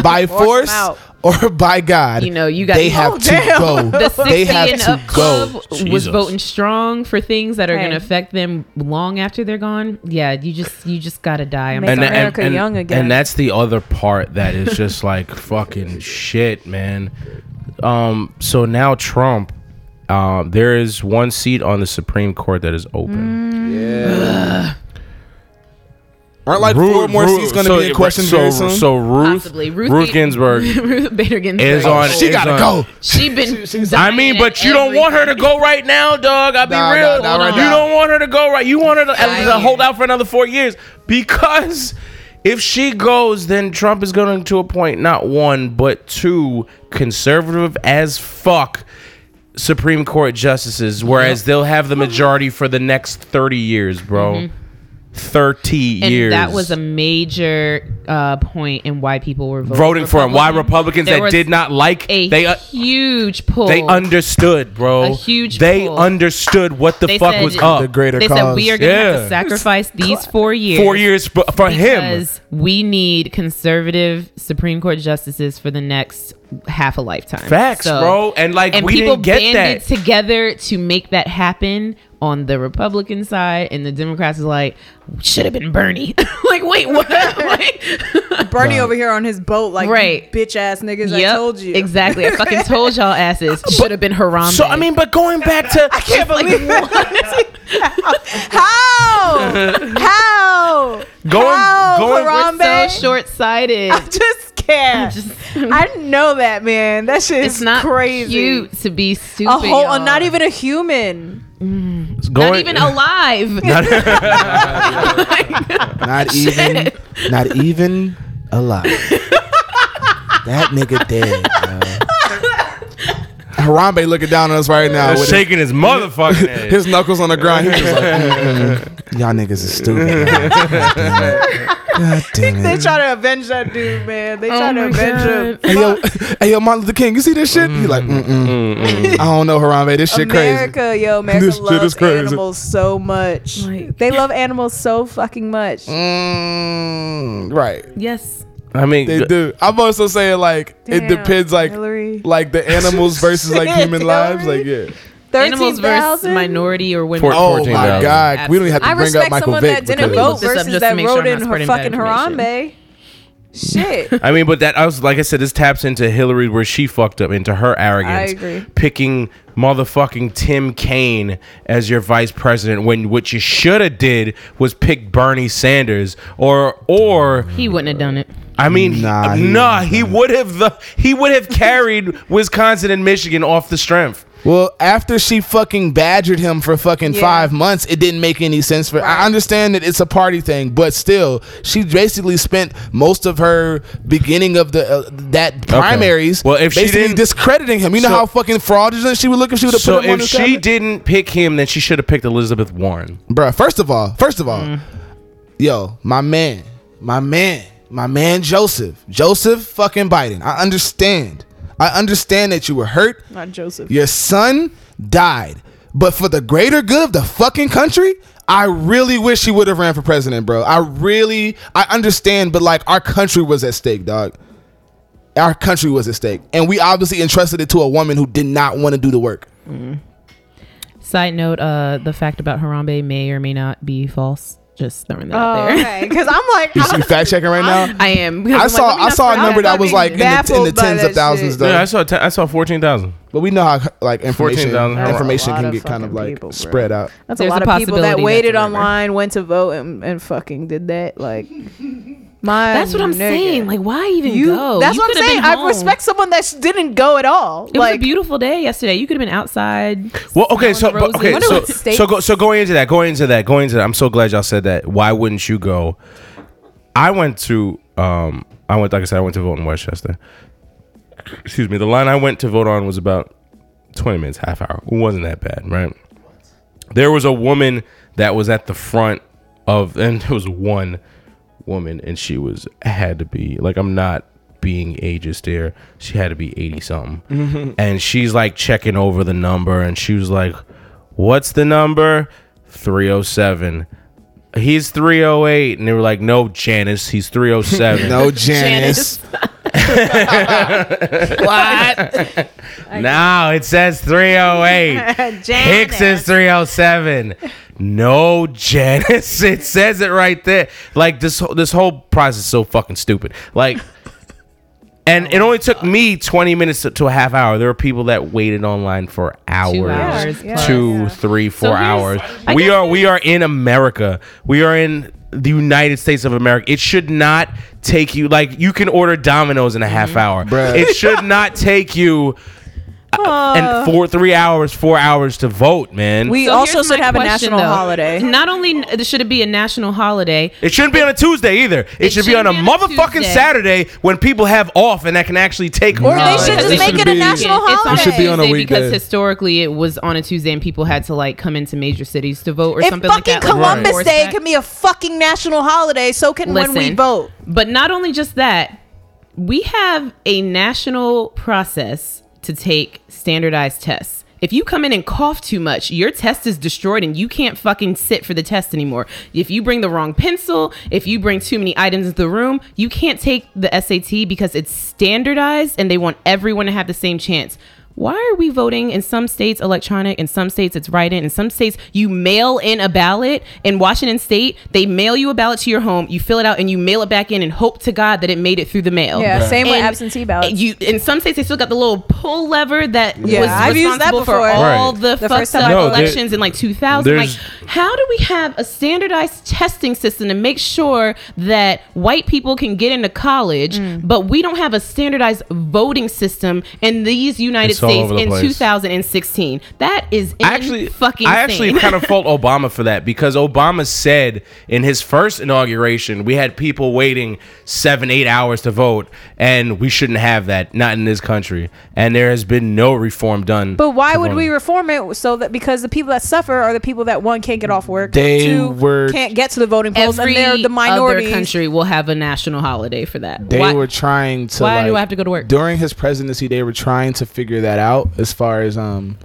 by Force 'em force, or by God. You know, you got- They Oh, have to damn. go. the 60 they have and to up go. club was voting strong for things that are Hey. going to affect them long after they're gone. Yeah, you just you just got to die. I'm Make and, sorry. and, America and, young again. and that's the other part that is just like fucking shit, man. Um, so now Trump, um, there is one seat on the Supreme Court that is open. Yeah. Aren't like Ruth- four more Ruth- seats going to so- be in question so, very soon? So Ruth, Possibly. Ruth Ruth, Ginsburg Ruth Bader Ginsburg is on. she is gotta on- go. She been. I mean, but you don't want her to go right now, dog. I'll be Nah, real. nah, nah, right you now. don't want her to go right. You want her to, to hear. hold out for another four years because if she goes, then Trump is going to appoint not one but two conservative as fuck Supreme Court justices, whereas they'll have the majority for the next thirty years, bro. Mm-hmm. 30 and years. that was a major uh, point in why people were voting, voting for him. Why Republicans There that did not like a they uh, huge pull. they understood, bro. A huge They pull. understood what the They fuck said was up. The greater They cause. said we are going to have to sacrifice these four years. Four years for, for him. because we need conservative Supreme Court justices for the next half a lifetime. Facts, So- bro. And like and we people didn't get banded that. together to make that happen on the Republican side, and the Democrats is like, should have been Bernie. like, wait, what? like, Bernie over here on his boat, like Right. bitch ass niggas. I told you exactly. I fucking told y'all asses should have been Harambe. So I mean, but going back to I can't believe how how Going- how, going- We're Harambe? so short sighted. I just can't. Just- I know that, man. That shit is it's not crazy. cute to be stupid. A whole, uh, y'all. not even a human. Going, not even alive. Not even, not even alive. that nigga dead. man. Harambe looking down on us right now with his, shaking his motherfucking head. his knuckles on the ground. He was like, mm, mm, "Y'all niggas is stupid." Man. God damn it. They try to avenge that dude, man. They Oh try to my avenge him. Hey yo, hey yo, Martin Luther King, you see this shit? He like, mm, mm-mm. I don't know, Harambe. This shit crazy. America, yo, America This shit is loves crazy. animals so much. Like- they love animals so fucking much. Mm, right. yes. I mean, They do. I'm also saying like it depends like Hillary. like the animals versus like human lives. Like yeah. Animals versus 13,000? minority or women. For- Oh 14,000. my god, we don't even have to I bring up respect Michael someone Vick that didn't because- vote This up versus just to that make sure wrote I'm in not her spreading bad fucking information. Harambe. Shit. I mean, but that I was like I said, this taps into Hillary where she fucked up into her arrogance. I agree. Picking motherfucking Tim Kaine as your vice president when what you should have did was pick Bernie Sanders or or He wouldn't have done it. I mean, Nah, he nah, wouldn't he have would have the he would have carried Wisconsin and Michigan off the strength. Well, after she fucking badgered him for fucking Yeah. five months, it didn't make any sense for. I understand that it's a party thing, but still, she basically spent most of her beginning of the uh, that primaries. Well, if she basically didn't- discrediting him, you know So- how fucking fraudulent she would look if she would have So put him on if his she cabinet? didn't pick him, then she should have picked Elizabeth Warren. Bruh, first of all, first of all, Mm. yo, my man, my man, my man Joseph, Joseph fucking Biden. I understand. I understand that you were hurt. Not Joseph. Your son died. But for the greater good of the fucking country, I really wish he would have ran for president, bro. I really, I understand, but like our country was at stake, dog. Our country was at stake. And we obviously entrusted it to a woman who did not want to do the work. Side note: uh, the fact about Harambe may or may not be false. Just throwing that Oh, out there. okay. Because I'm like, You, you fact checking right now? I am. I I'm saw like, let me I saw a number that. that was like in the, in the baffled tens of thousands though. Yeah, I saw ten, I saw fourteen thousand. But we know how like information 14,000. information can get kind of like people, spread out. That's There's a lot a of people that waited that's a rumor. online, went to vote, and, and fucking did that. Like, my That's what I'm nigga. saying. Like, why even you. go? That's You what I'm saying. I respect someone that didn't go at all. It was a beautiful day yesterday. You could have been outside. Well, okay, so but, okay, so Wonder what states- so go, so going into that, going into that, going into that. I'm so glad y'all said that. Why wouldn't you go? I went to um I went like I said I went to vote in Westchester. Excuse me. The line I went to vote on was about 20 minutes, half hour. It wasn't that bad, right? There was a woman that was at the front of, and there was one woman, and she was had to be like I'm not being ageist there. She had to be 80 something, and she's like checking over the number, and she was like, "What's the number?" 307. He's 308, and they were like, "No, Janice, he's 307." No Janice. what? no, it says 308. Hicks is 307. No, Janice. It says it right there. Like this whole this whole process is so fucking stupid. Like and it oh only took me 20 minutes to, to a half hour. There were people that waited online for hours. Two hours. Yeah, plus. Two, Yeah. three, four here's- hours. We are we are in America. We are in the United States of America. It should not take you like you can order Domino's in a half mm-hmm. hour. Bruh. It should not take you and four, three hours, four hours to vote, man. We So also should my have a national though. holiday. Not only should it be a national holiday, it shouldn't be on a Tuesday either. It, It should be on shouldn't a be on a motherfucking Tuesday. Saturday when people have off and that can actually take. Or No, they should just make it a national it's holiday. It should be on a Tuesday weekday. because historically it was on a Tuesday and people had to like come into major cities to vote or if something like fucking that. like, Columbus on Day can be a fucking national holiday, so can when we vote. But not only just that, we have a national process to take standardized tests. If you come in and cough too much, your test is destroyed and you can't fucking sit for the test anymore. If you bring the wrong pencil, if you bring too many items into the room, you can't take the SAT because it's standardized and they want everyone to have the same chance. Why are we voting in some states electronic, in some states it's write in, in some states you mail in a ballot? In Washington state, they mail you a ballot to your home, you fill it out, and you mail it back in and hope to God that it made it through the mail. Yeah, same with absentee ballots. You in some states they still got the little pull lever that Yeah, was I've used that responsible for before. all Right. the, The fucked first up I No, there- elections in like 2000. Like, how do we have a standardized testing system to make sure that white people can get into college, Mm. but we don't have a standardized voting system in these United It's all States over the in place. 2016? That is I actually fucking. I actually kind of fault Obama for that because Obama said in his first inauguration we had people waiting seven eight hours to vote and we shouldn't have that not in this country and there has been no reform done. But why to would we reform it so that because the people that suffer are the people that one can't get off work, They two were- can't get to the voting polls, and they're the other country will have a national holiday for that. They Why- were trying to. why do I have to go to work? During his presidency, they were trying to figure that out. As far as um,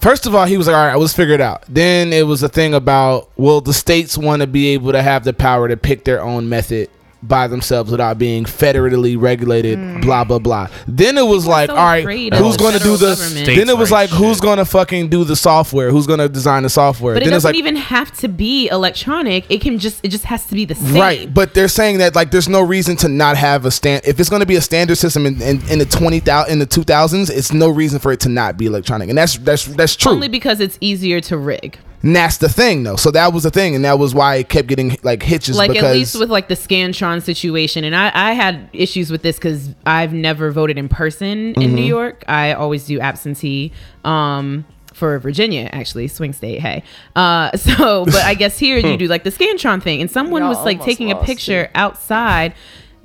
first of all, he was like, "All right, let's figure it out." Then it was a thing about, will the states want to be able to have the power to pick their own method by themselves without being federally regulated. Blah blah blah. Then it was like, so all right, who's going to do federal the? government. Then it was like, rights who's going to fucking do the software? Who's going to design the software? But it doesn't like, even have to be electronic. It can just it just has to be the same. Right, but they're saying that like there's no reason to not have a stand. If it's going to be a standard system in, in, in the twenty thousand in the two thousands, it's no reason for it to not be electronic, and that's that's that's true. Only because it's easier to rig. And that's the thing, though. So that was the thing, and that was why it kept getting like hitches. Like because at least with like the Scantron situation, and I, I had issues with this because I've never voted in person in New York. I always do absentee. Um, for Virginia, actually, swing state. Hey, uh, so but I guess here you do like the Scantron thing, and someone Y'all was like taking a lost picture outside.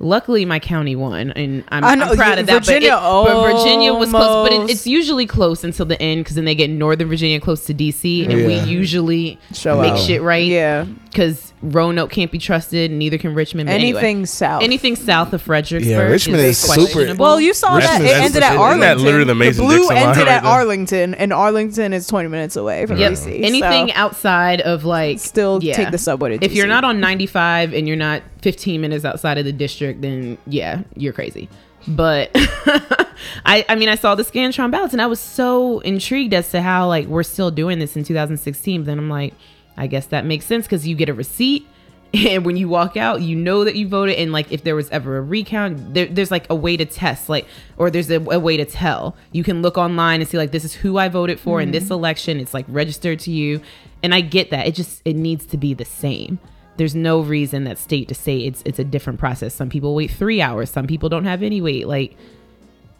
Luckily, my county won, and I'm, I know, I'm proud of that. Virginia but, it, but Virginia was close, but it, it's usually close until the end because then they get Northern Virginia close to DC, and we usually Show make out. shit right Yeah, because Roanoke can't be trusted, neither can Richmond. But anyway, anything south. anything south of Fredericksburg. Yeah, Richmond is super- Well, you saw that it ended at isn't that Arlington. literally the Mason blue Dixon ended right at there? Arlington, and Arlington is 20 minutes away from Yep. DC. Anything so- outside of like Still yeah. take the subway to If you're not on 95 and you're not 15 minutes outside of the district, then yeah, you're crazy. But I, I mean, I saw the Scantron ballots and I was so intrigued as to how like we're still doing this in 2016. But then I'm like, I guess that makes sense because you get a receipt. And when you walk out, you know that you voted. And like, if there was ever a recount, there, there's like a way to test, like, or there's a, a way to tell. You can look online and see like, this is who I voted for in this mm-hmm. election. It's like registered to you, and I get that. It just it needs to be the same. There's no reason that state to say it's it's a different process. Some people wait three hours. Some people don't have any wait. Like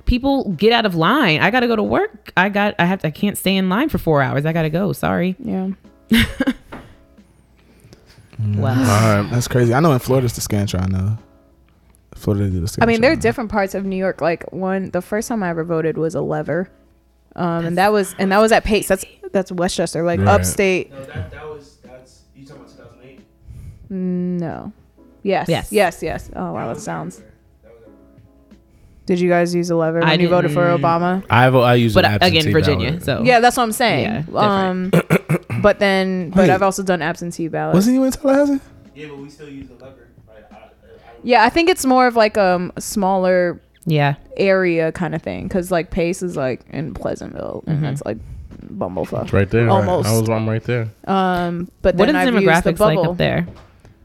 people get out of line. I gotta go to work. I got I have to, I can't stay in line for four hours. I gotta go. Sorry. yeah. Well, All right. that's crazy. I know in Florida's the Scantron though. Florida did the Scantron. I mean, there are different parts of New York. Like one, the first time I ever voted was a lever, um, and that was and that was at Pace. That's that's Westchester, like Right. upstate. No, that, that was No, yes, Yes. yes, yes. Oh wow, that sounds. Did you guys use a lever when I you voted for didn't- Obama? I vote. I use but an absentee again, Virginia. ballot. So Yeah, that's what I'm saying. Yeah, um, but then, but Wait. I've also done absentee ballots. wasn't you in Tallahassee? Yeah, but we still use the lever. Right? I, I, I, Yeah, I think it's more of like um, a smaller yeah. area kind of thing because like Pace is like in Pleasantville and that's like bumblefuck. It's right there. Almost. I was. I'm right there. Um, but What then is I've used the demographics like bubble. up there?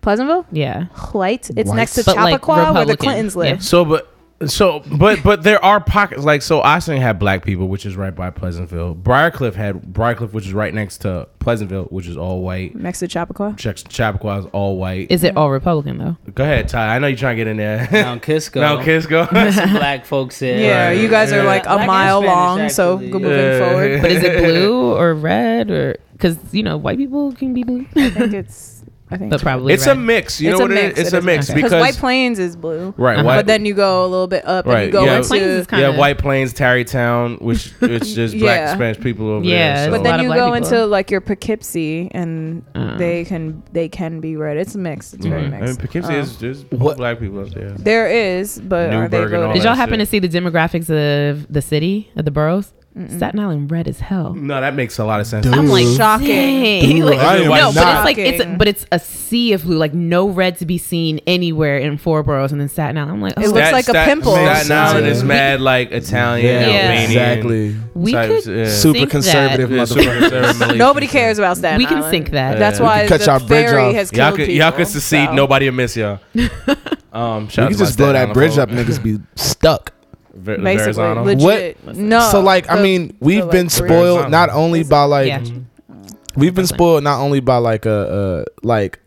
Pleasantville, Yeah. white. It's White. next to But, like, Chappaqua where the Republican. Clintons live. Yeah. So, but So, but but there are pockets like so. Ossining had black people, which is right by Pleasantville. Briarcliff had Briarcliff, which is right next to Pleasantville, which is all white. Next to Chappaqua. Ch- Chappaqua is all white. Is it all Republican though? Go ahead, Ty. I know you're trying to get in there. Mount Kisco. Now, kids go. Some black folks there. Yeah, you guys are Yeah. like a Black and mile Spanish, long, so actually. go moving Yeah. forward. But is it blue or red or because you know white people can be blue, I think it's. I think but probably it's a mix. You it's know what mix. it is? It's it a mix Okay. because White Plains is blue, right. Uh-huh. White, but then you go a little bit up and you go yeah. into. Plains is yeah, kinda- White Plains, Tarrytown, which which just black Yeah. Spanish people over Yeah, there. So. but then you go people. into like your Poughkeepsie, and Uh. they can they can be red. It's mixed. It's very Mhm. I mean, mixed. Poughkeepsie Um, is there's What- black people up there. There is, but are they Newburgh and all voting? Did y'all happen to see the demographics of the city of the boroughs? Staten Island red as hell. No, that makes a lot of sense. Dude. I'm like Shocking. Dude, Like, I am no, but it's like it's a, but it's a sea of blue, like no red to be seen anywhere in four boroughs, and then Staten Island. I'm like, It oh, looks like a pimple. Staten Island is mad like Italian, Yeah, Yeah. Albanian. exactly. we types, could yeah. Super Sync conservative Yeah, motherfucker. super conservative Nobody cares about Staten we can Island. sink that. That's why We cut the y'all bridge ferry off. has Y'all killed could people. y'all could secede. Nobody will miss y'all. Um, shout You can just blow that bridge up, Island niggas be stuck. Ver- Basically, Verrazano. legit. No. so like, I the- mean, we've like, been bridge. spoiled not only by like yeah. we've been spoiled not only by like a, a like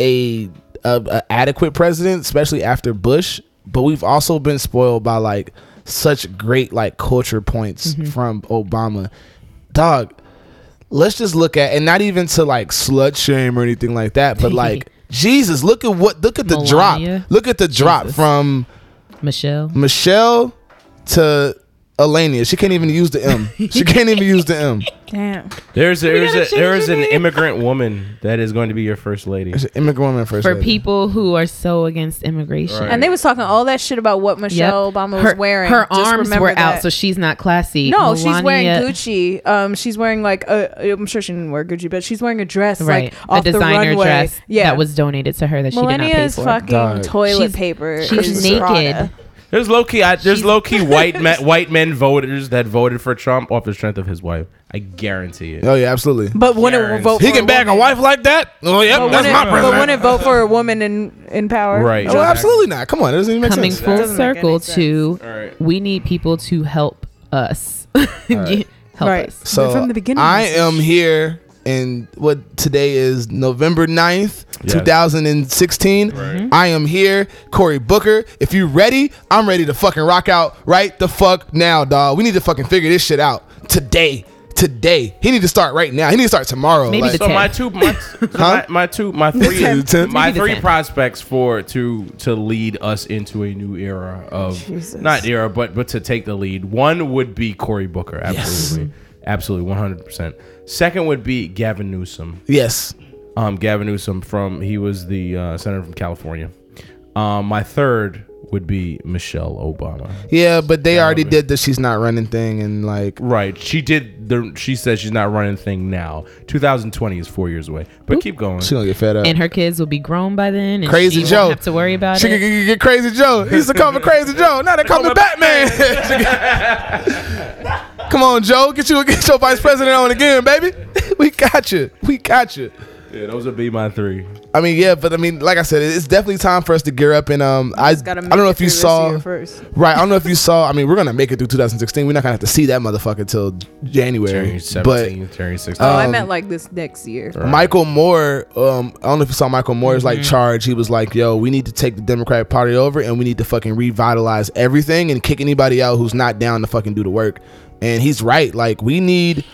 a, a, a adequate president, especially after Bush, but we've also been spoiled by like such great like culture points mm-hmm. from Obama. Dog, let's just look at and not even to like slut shame or anything like that, but like Jesus, look at what look at the Melania. drop. Look at the drop Jesus. from Michelle. Michelle to Elania. She can't even use the M. She can't even use the M. Damn. There's a, there's a, there's an immigrant woman that is going to be your first lady. It's an immigrant woman first. For lady. people who are so against immigration. Right. And they was talking all that shit about what Michelle Yep. Obama was her, wearing. Her Just arms remember were out, so she's not classy. No, she's wearing Gucci. Um, she's wearing like a. I'm sure she didn't wear Gucci, but she's wearing a dress Right, like off a designer the runway. dress yeah, that was donated to her that she did not Millennia pay is for. fucking Dog. toilet She's- paper. she's naked. Prada. There's low key. I, there's low key white men white men voters that voted for Trump off the strength of his wife. I guarantee it. Oh yeah, absolutely. But wouldn't Guarantee. vote. He for can bag a woman. wife like that? Oh yeah, But that's wouldn't, my but president. wouldn't vote for a woman in in power. Right. Oh, absolutely not. Come on, it doesn't even make Coming sense. full doesn't make circle any to All right. we need people to help us. help Right. us. So From the beginning, I am here, and what today is November 9th, Yes. 2016. Mm-hmm. I am here, Cory Booker. If you ready, I'm ready to fucking rock out right the fuck now, dog. We need to fucking figure this shit out today. Today, he need to start right now. He need to start tomorrow. Maybe like- the So my tenth. two my, my, my two my three tenth. The tenth. my Maybe the prospects for to to lead us into a new era of Jesus. not era but but to take the lead. One would be Cory Booker, absolutely, absolutely, one hundred percent. Second would be Gavin Newsom. yes, Um, Gavin Newsom from he was the uh, senator from California. Um, my third would be Michelle Obama. yeah, but they already did the she's not running thing, and like Right, she did. The, she says she's not running thing now. 2020 is four years away, but keep going. she gonna get fed up. And her kids will be grown by then. And Crazy she Joe. Won't have to worry about She it. can get, get Crazy Joe. He used to call me Crazy Joe. Now they call me Batman. Come on, Joe. Get you get your vice president on again, baby. We got you. We got you. Yeah, those would be my three. I mean, yeah, but I mean, like I said, it's definitely time for us to gear up. And um, I, I gotta don't know if you saw, first. right? I don't know if you saw. I mean, we're gonna make it through 2016. We're not gonna have to see that motherfucker till January. January But 17, January 16. Oh, I Um, meant like this next year. Michael Moore, um, I don't know if you saw Michael Moore's like charge. He was like, "Yo, we need to take the Democratic Party over, and we need to fucking revitalize everything and kick anybody out who's not down to fucking do the work." And he's right. Like, we need,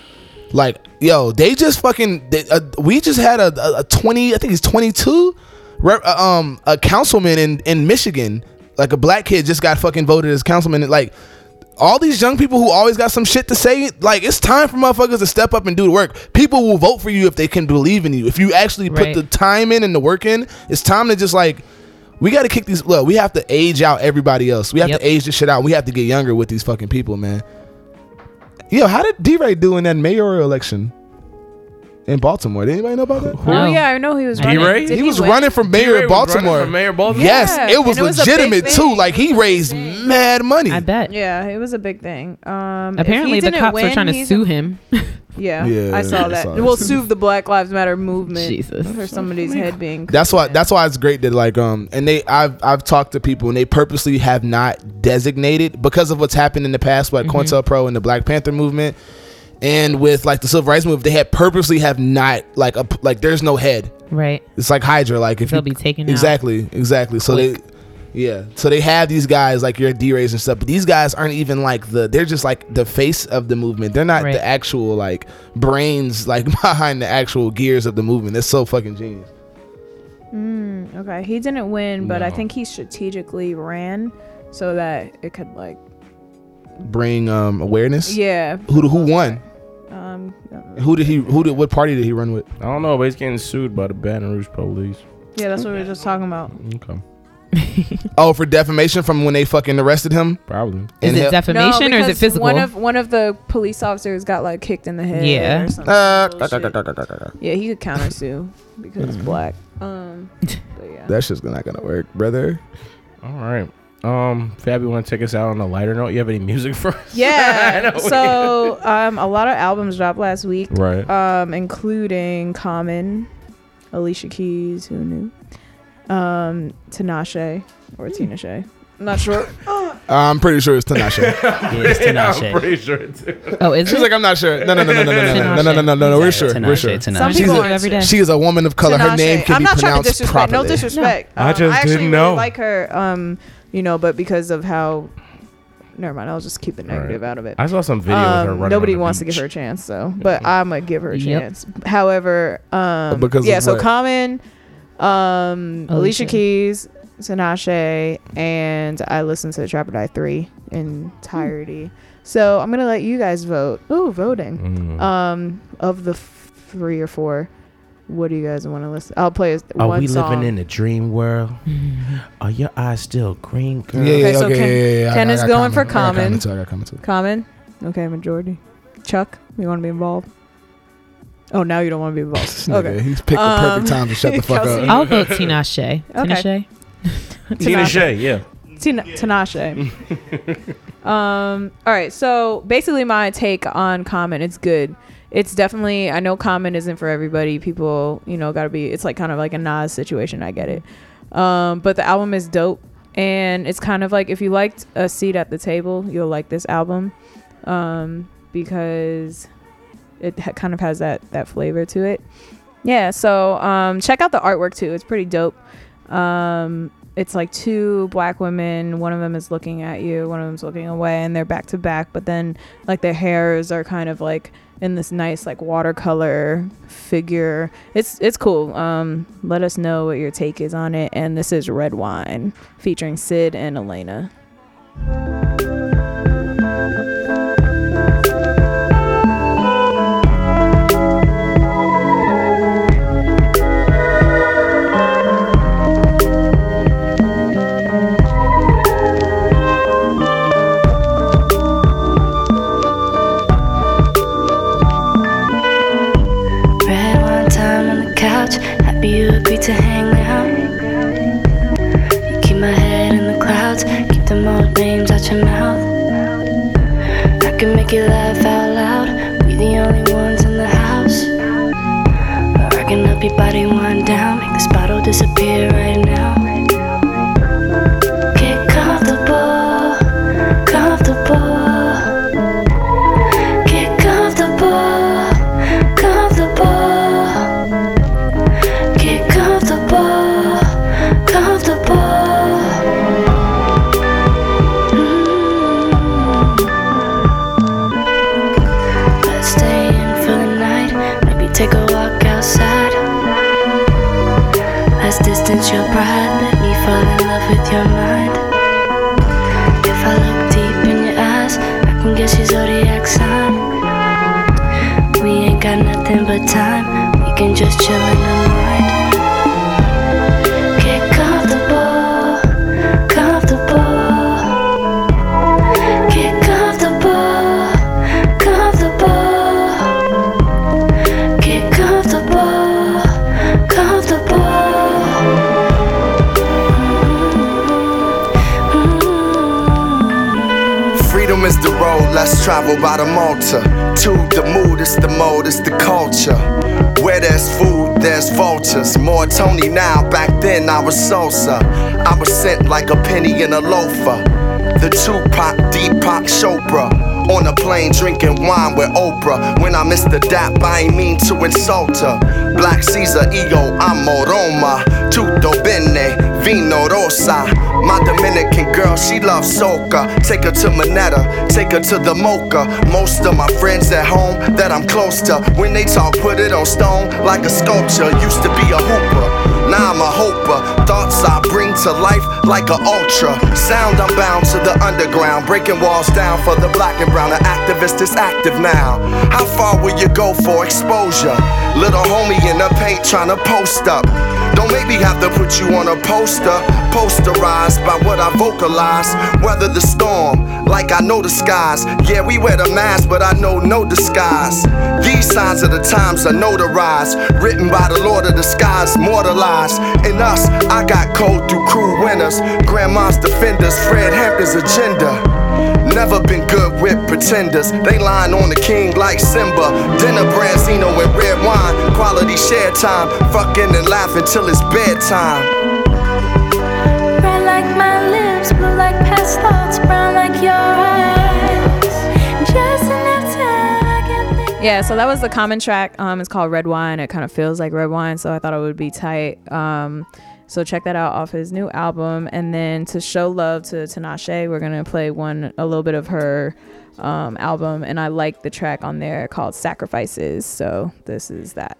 like, yo, they just fucking, they, uh, we just had a, a, a twenty, I think he's twenty two, uh, um, a councilman in in Michigan, like a black kid just got fucking voted as councilman. Like, all these young people who always got some shit to say, like it's time for motherfuckers to step up and do the work. People will vote for you if they can believe in you. If you actually put Right. the time in and the work in, it's time to just like we got to kick these. Look, we have to age out everybody else. We have Yep. to age this shit out. We have to get younger with these fucking people, man. Yo, how did DeRay do in that mayoral election? In Baltimore. Did anybody know about that? Oh No. yeah, I know he was. DeRay? Running. Did He was win? running for mayor DeRay of Baltimore. for mayor of Baltimore. Yes, it was and it was a big legitimate too. thing. Like he raised mad money. I bet. Yeah, it was a big thing. Um, if Apparently, he the didn't cops win, are trying to he's- sue him. Yeah, Yeah, I saw I that. saw that. We'll sue the Black Lives Matter movement. Jesus. for somebody's head being. That's why. That's why it's great that like um and they I've I've talked to people and they purposely have not designated because of what's happened in the past with Mm-hmm. COINTELPRO and the Black Panther movement and with like the civil rights movement they had purposely have not like a like there's no head. right. It's like Hydra. Like if They'll you be taken out exactly exactly. So quick. they yeah. So they have these guys like your DeRays and stuff, but these guys aren't even like the. They're just like the face of the movement. They're not Right. the actual like brains like behind the actual gears of the movement. That's so fucking genius. Mm, okay, he didn't win, but I think he strategically ran so that it could like. Bring um awareness. Yeah. Who who won? Um. Who did he? Who did? What party did he run with? I don't know, but he's getting sued by the Baton Rouge police. Yeah, that's what we were just talking about. Okay, Oh, for defamation from when they fucking arrested him. probably. Is And it he- defamation or is it physical? One of one of the police officers got like kicked in the head. Yeah. Or something Uh, bullshit. yeah, he could counter sue because Mm-hmm. it's black. Um. But yeah. that shit's not gonna work, brother. All right. Um, Fab, you want to take us out on a lighter note? You have any music for us? Yeah. so um, a lot of albums dropped last week. Right. um, including Common, Alicia Keys, who knew, um, Tinashe or Tina Shay. I'm not sure. I'm pretty sure it's Tinashe. Yeah, it's I'm Tinashe. pretty sure too. oh, is She's it? like, I'm not sure. No, no, no, no, no, no, no, no, no, no, no, no, no. We're sure. We're sure. Tinashe. Some people a- aren't every day. She is a woman of color. Her name can I'm be not trying to pronounced disrespect. properly. No disrespect. I Um, just I actually didn't really know. like her. Um, you know, but because of how. Never mind. I'll just keep the negative out of it. I saw some video of her Um, running. nobody on the wants to beach. give her a chance, though. But I'm gonna give her a Yep. chance. However, um, Because of yeah. So what? Common, um, Alicia. Alicia. Keys, Tinashe, and I listened to Trap or Die three entirety. So I'm gonna let you guys vote. Ooh, voting. Mm. Um, of the f- three or four, what do you guys want to listen? I'll play a- Are one we song. living in a dream world? Are your eyes still green, girl? Yeah, yeah, Okay, so Ken- yeah, yeah, yeah. I- Ken I is got going for I got Common. too, I got comment too. Common. Okay, majority. Chuck, you want to be involved? Oh, now you don't want to be involved. Nigga, Okay. he's picked the Um, perfect time to shut the fuck Kelsey. up. I'll vote Tina Shay. Tina Okay. Shay. Shay, yeah. Tina- Tinashe. um. All right. So basically, my take on Common, it's good. It's definitely. I know Common isn't for everybody. People, you know, gotta be. It's like kind of like a Nas situation. I get it. Um. But the album is dope, and it's kind of like if you liked a seat at the table, you'll like this album, um, because it ha- kind of has that that flavor to it. Yeah. So um, check out the artwork too. It's pretty dope. Um, it's like two black women. One of them is looking at you. One of them's looking away, and they're back to back. But then, like their hairs are kind of like in this nice like watercolor figure. It's it's cool. Um, let us know what your take is on it. And this is Red Wine featuring Syd and Elena. I was Sosa. I was sent like a penny in a loafer. The Tupac, Deepak Chopra. On a plane drinking wine with Oprah. When I miss the dap, I ain't mean to insult her. Black Caesar, io amo Roma. Tutto bene, vino rosa. My Dominican girl, she loves soca. Take her to Manetta, take her to the Mocha. Most of my friends at home that I'm close to, when they talk, put it on stone like a sculpture. Used to be a hooper. I'm a hoper. Thoughts I bring to life like a ultra. Sound I'm bound to the underground. Breaking walls down for the black and brown. The activist is active now. How far will you go for exposure? Little homie in the paint trying to post up. Don't make me have to put you on a poster. Posterized by what I vocalize. Weather the storm, like I know the skies. Yeah, we wear the mask, but I know no disguise. These signs of the times are notarized. Written by the Lord of the skies, mortalized. In us, I got code through cruel winters, Grandma's defenders, Fred Hampton's agenda. Never been good with pretenders. They lying on the king like Simba. Dinner, branzino, and red wine. Quality share time. Fucking and laughing till it's bedtime. Red like my lips, blue like past thoughts, brown like your eyes. Yeah, so that was the Common track. Um, it's called Red Wine. It kind of feels like red wine, so I thought it would be tight. Um, so check that out off his new album. And then to show love to Tinashe, we're gonna play one a little bit of her um, album, and I like the track on there called Sacrifices. So this is that.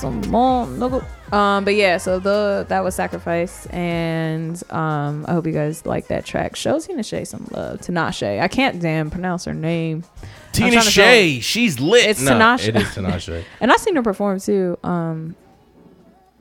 Boomin wants some Um, but yeah, so the that was sacrifice, and um, I hope you guys like that track. Show Tina Shay some love. Tinashe, I can't damn pronounce her name. Tina trying Shay, she's lit. It's no, Tinashe. It is Tinashe. And I seen her perform too. Um,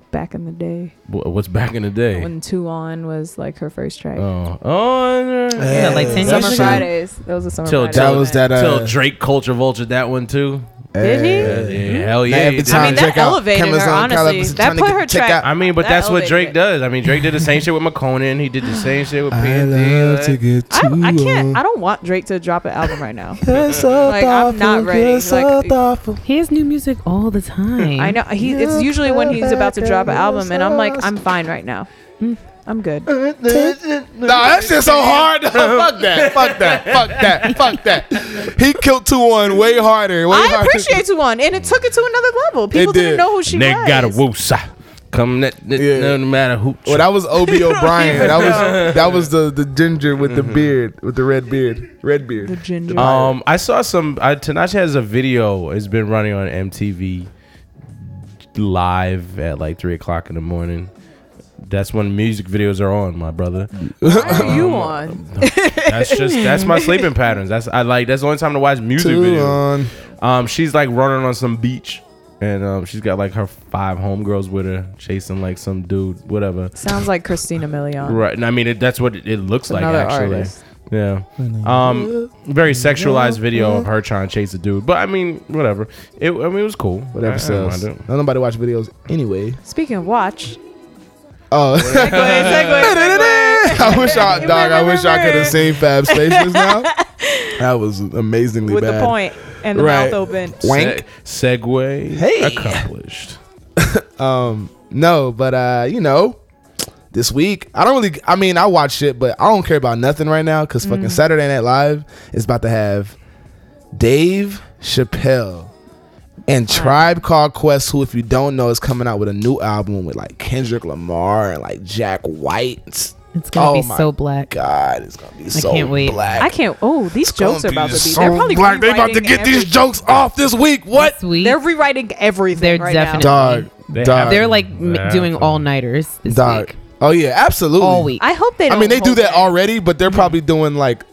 back in the day Wh- What's back in the day? when Two On was like her first track. Oh, oh, Yeah, like 10 Summer years ago. Fridays. That was a summer Till- Friday. That was that. Uh, till Drake culture vulture that one too. Did he? Yeah, hell yeah. every he did. time I mean, that check out elevated her, honestly. Calabas That put her check track- out- I mean, but That that's what Drake elevated. does. I mean, Drake did the same shit with McConan. He did the same shit with I P&D. like- to get I, I can't. I don't want Drake to drop an album right now. You're so Like, I'm not thoughtful, ready. you're so Like- thoughtful. He has new music all the time. I know he. It's usually when he's about to drop an album, and I'm like, I'm fine right now. Mm. I'm good. No, that shit's so hard. fuck that. Fuck that. Fuck that. Fuck that. He killed two on way harder. Way I harder. appreciate Two On, and it took it to another level. People did. didn't know who she was. Nigga was. got a woosa. Come, that, that, Yeah. no matter who. Well, that was Obi O'Brien. That was that was the the ginger with the beard with the red beard, red beard. The ginger. Um, I saw some. Uh, Tinashe has a video. It's been running on MTV live at like three o'clock in the morning. That's when music videos are on, my brother. Why are you on? That's just that's my sleeping patterns. That's I like. That's the only time to watch music Too videos. on. Um, she's like running on some beach, and um, she's got like her five homegirls with her, chasing like some dude, whatever. Sounds like Christina Milian. Right. And I mean, it, that's what it, it looks like Another actually. artist. Yeah. Um, very sexualized video of her trying to chase a dude, but I mean, whatever. It. I mean, it was cool. Whatever I- I don't mind it. Don't nobody watch videos anyway. Speaking of watch, Oh, segue, segue, segue. I wish I dog. I wish I could have seen Fab's face just now. That was amazingly with bad. the point and the Right. mouth open. Wank. Se- segue. Hey. Accomplished. Um, no, but uh, you know, this week I don't really. I mean, I watch shit, but I don't care about nothing right now because fucking Saturday Night Live is about to have Dave Chappelle and Tribe Called Quest, who, if you don't know, is coming out with a new album with like Kendrick Lamar and like Jack White. it's gonna Oh be my so black. God, it's gonna be so black. I can't wait. black. I can't. Oh, these jokes are about to be. so They're probably black. They about to rewriting get these jokes off this week. What? Sweet. They're rewriting everything. They're right definitely- Dog, They dog, have- They're like m- Yeah. doing all nighters this dog. week. Oh yeah, absolutely. All week. I hope they. I Don't mean, they do hold that back. already, but they're probably doing like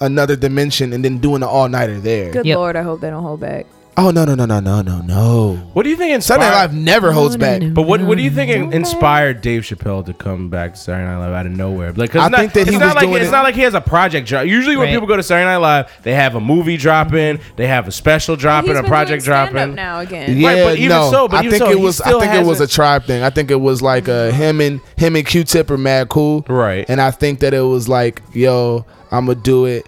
another dimension and then doing an all nighter there. Good Yep. lord, I hope they don't hold back. Oh no no no no no no no. What do you think Saturday inspired? Night Live never holds No, no, back. no. But what what do you think in- inspired Dave Chappelle to come back to Saturday Night Live out of nowhere? Like, 'cause I it's not, think that it's he not was like doing it's it- not like he has a project drop. Usually, when Right. people go to Saturday Night Live, they have a movie dropping, they have a special dropping, He's a been project doing stand-up dropping. now again. Yeah, Right, but even no. so- but I even think so, it he was. I still think it was a hasn't- tribe thing. I think it was like uh, him and him and Q-Tip are mad cool. Right. And I think that it was like, yo, I'm gonna do it.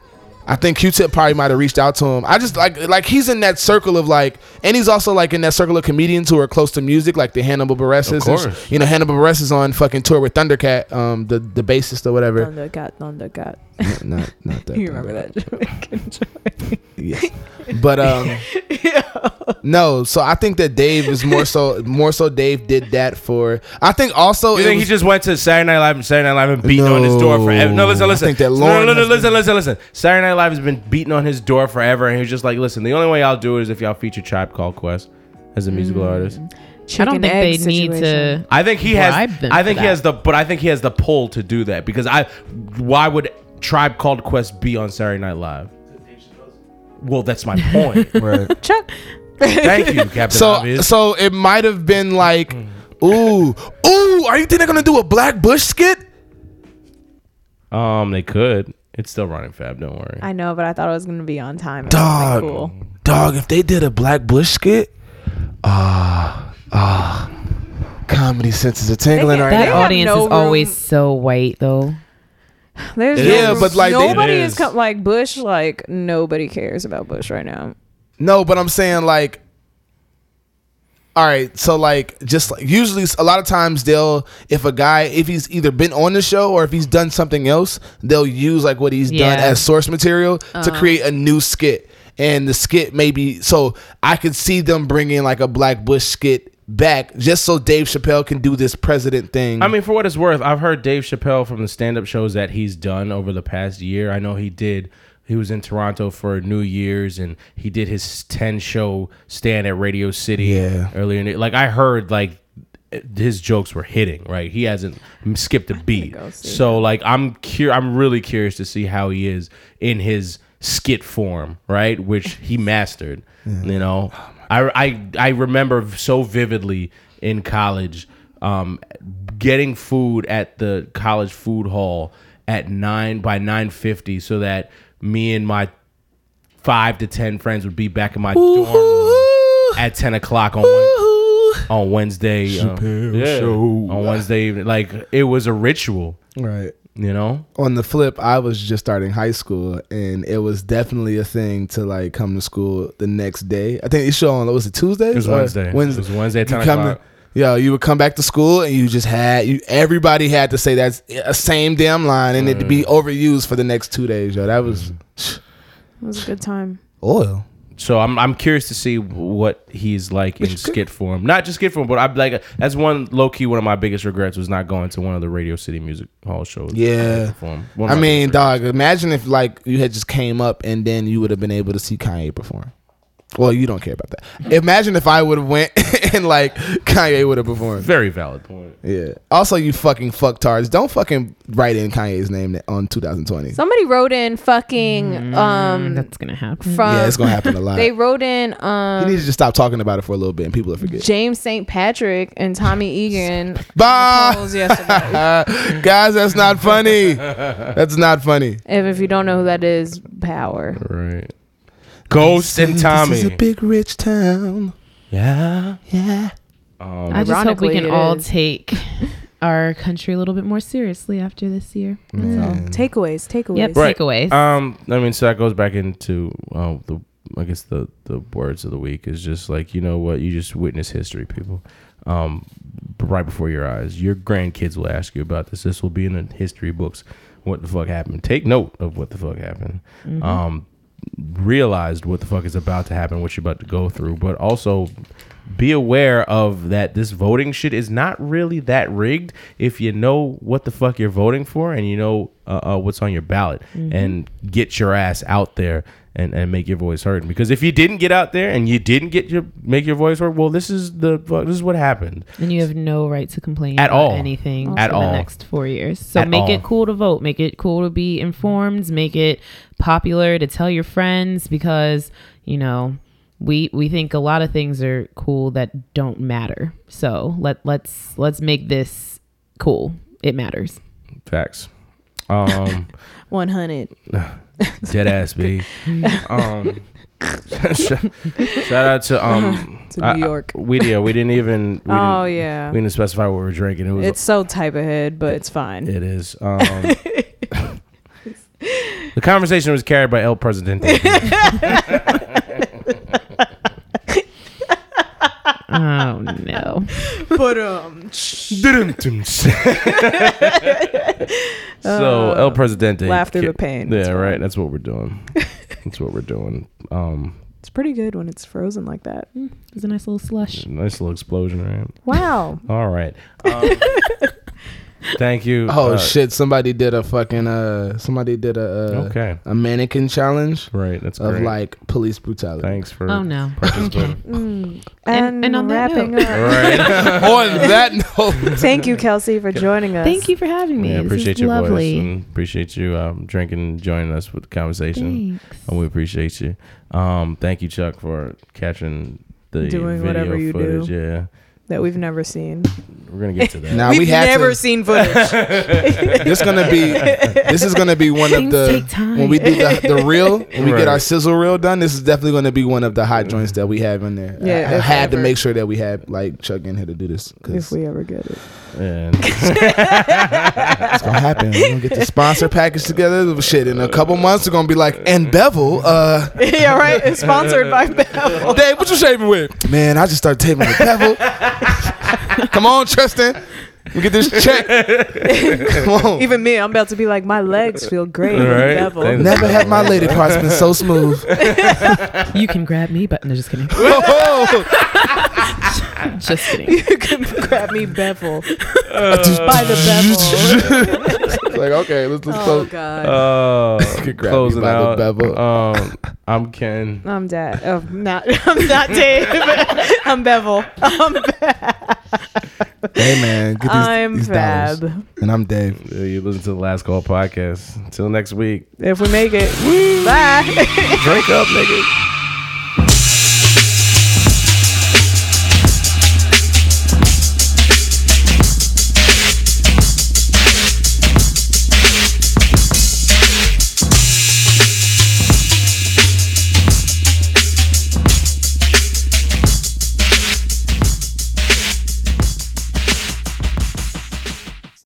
I think Q-Tip probably might have reached out to him. I just like like he's in that circle of like, and he's also like in that circle of comedians who are close to music, like the Hannibal Buress. Of course. You know, Hannibal Buress is on fucking tour with Thundercat, um, the the bassist or whatever. Thundercat, Thundercat. Not not that. You remember that Jamaican joke? Yes. But um yeah. no, so I think that Dave is more so more so Dave did that for I think also You think was- he just went to Saturday Night Live and Saturday Night Live and beating on his door forever? No, listen, No, I listen. think that no, Lauren no, no, has listen, listen, listen. Saturday Night Live has been beating on his door forever, and he was just like, listen, the only way I'll do it is if y'all feature Tribe Called Quest as a musical artist. I don't think egg they need to. I think he Bribe has. them I think he that. has the, but I think he has the pull to do that because I. Why would Tribe Called Quest be on Saturday Night Live? Well, that's my point. Right. Chuck. Thank you, Captain so Obvious. so it might have been like ooh ooh are you think they're gonna do a Black Bush skit? um, they could. It's still running, Fab. Don't worry. I know, but I thought it was gonna be on time. It Dog cool. dog if they did a Black Bush skit ah ah comedy senses are tingling They right can't- That audience no is always so white, though. There's Yeah, no- but, like, nobody It is is. com- like Bush. Like nobody cares about Bush right now. No, but I'm saying like all right, so like just like usually a lot of times they'll if a guy if he's either been on the show or if he's done something else, they'll use like what he's done as source material to uh-huh. create a new skit. And the skit maybe so I could see them bringing like a Black Bush skit back just so Dave Chappelle can do this president thing. I mean, for what it's worth, I've heard Dave Chappelle from the stand-up shows that he's done over the past year. I know he did. He was in Toronto for New Year's, and he did his ten-show stand at Radio City Yeah. earlier. In the, like I heard, like his jokes were hitting. Right, he hasn't skipped a beat. So, like, I'm cur- I'm really curious to see how he is in his skit form, right? Which he mastered. You know, I, I I remember so vividly in college um, getting food at the college food hall at nine by nine fifty, so that me and my five to ten friends would be back in my dorm room at ten o'clock on Wed- on Wednesday. um, yeah, on Wednesday evening. Like it was a ritual, Right. You know. On the flip, I was just starting high school, and it was definitely a thing to like come to school the next day. I think it showed on was it Tuesday? It was Wednesday. Wednesday. It was Wednesday at You 10 come o'clock. to- Yo, you would come back to school and you just had you. Everybody had to say that's a same damn line, and it'd Mm. be overused for the next two days. Yo, that was It was a good time. oil. So I'm I'm curious to see what he's like in skit form. Not just skit form, but I'm like that's one low key one of my biggest regrets was not going to one of the Radio City Music Hall shows. Yeah. Perform. One of I mean, dog. Imagine if like you had just came up and then you would have been able to see Kanye perform. Well, you don't care about that. Imagine if I would have went and like Kanye would have performed. Very valid point. Yeah. Also, you fucking fucktards, don't fucking write in Kanye's name on 2020. Somebody wrote in fucking um That's gonna happen. from yeah, it's gonna happen a lot. they wrote in you um need to just stop talking about it for a little bit, and people will forget. James St. Patrick and Tommy Egan Bye, guys. That's not funny. That's not funny. if, if you don't know who that is, power. Right. Ghost and Tommy. This is a big rich town. yeah. Yeah. Um, I just hope we can all is. take our country a little bit more seriously after this year. That's all. Takeaways, takeaways. Yep. Right. Takeaways. Um, I mean, so that goes back into uh, the, I guess the the words of the week is just like you know what you just witness history, people. Um, right before your eyes, your grandkids will ask you about this. This will be in the history books. What the fuck happened? Take note of what the fuck happened. Um, realized what the fuck is about to happen, what you're about to go through, but also be aware of that this voting shit is not really that rigged if you know what the fuck you're voting for and you know uh, uh, what's on your ballot and get your ass out there and, and make your voice heard because if you didn't get out there and you didn't get your make your voice heard well this is the this is what happened and you have no right to complain At about all. anything At for all. the next four years. So At make all. it cool to vote. Make it cool to be informed. Make it popular to tell your friends because you know we we think a lot of things are cool that don't matter. So let let's let's make this cool. It matters. facts um 100. dead ass b um shout out to um To I- New I- York. we yeah we didn't even we Oh, didn't, yeah. we didn't specify what we were drinking it was It's so type ahead, but it's fine. It is. Um, the conversation was carried by El Presidente. Oh no. but um so El Presidente. laugh through the pain. Yeah, It's right. That's what we're doing. That's what we're doing. Um, It's pretty good when it's frozen like that. It's a nice little slush. nice little explosion, right? Wow. All right. Um, thank you. Oh uh, shit! Somebody did a fucking uh. Somebody did a uh, Okay. a mannequin challenge Right. That's of great. like police brutality. Thanks for. Oh no. participating. Mm. And- And, and on that note- up. All right. On that note, Thank you, Kelsey, for joining us. Thank you for having me. Yeah, This appreciate is your lovely. voice and appreciate you um, drinking, joining us with the conversation. Thanks. And we appreciate you. Um, thank you, Chuck, for catching the Doing video whatever you footage. do. Yeah, That we've never seen. we're gonna get to that. now we've we had never to. seen footage. This gonna be. This is gonna be one of Things the take time. when we do the, the reel when we Right. get our sizzle reel done. This is definitely gonna be one of the hot joints that we have in there. Yeah, I, I if had to ever. make sure that we had like Chuck in here to do this if because we ever get it. And it's gonna happen. We're gonna get the sponsor package together. Shit, in a couple months we're gonna be like, and Bevel, uh, yeah, right. It's sponsored by Bevel. Dave, what you shaving with? Man, I just started taping with Bevel. Come on, Tristan. We get this check. Come on. Even me, I'm about to be like, my legs feel great Right. Bevel. Never had my lady parts been so smooth. You can grab me, but no, just kidding. Just kidding. you can grab me Bevel by the Bevel. Like okay, let's let's oh close. God. uh, Could grab me closing by the out. bevel. Um, I'm Ken. I'm Dad. Oh, not. I'm not Dave. I'm Bevel. I'm, Hey man, get these, I'm these dollars. And I'm Dave. Uh, You listen to the Last Call podcast. Until next week. If we make it, bye. Drink up, nigga.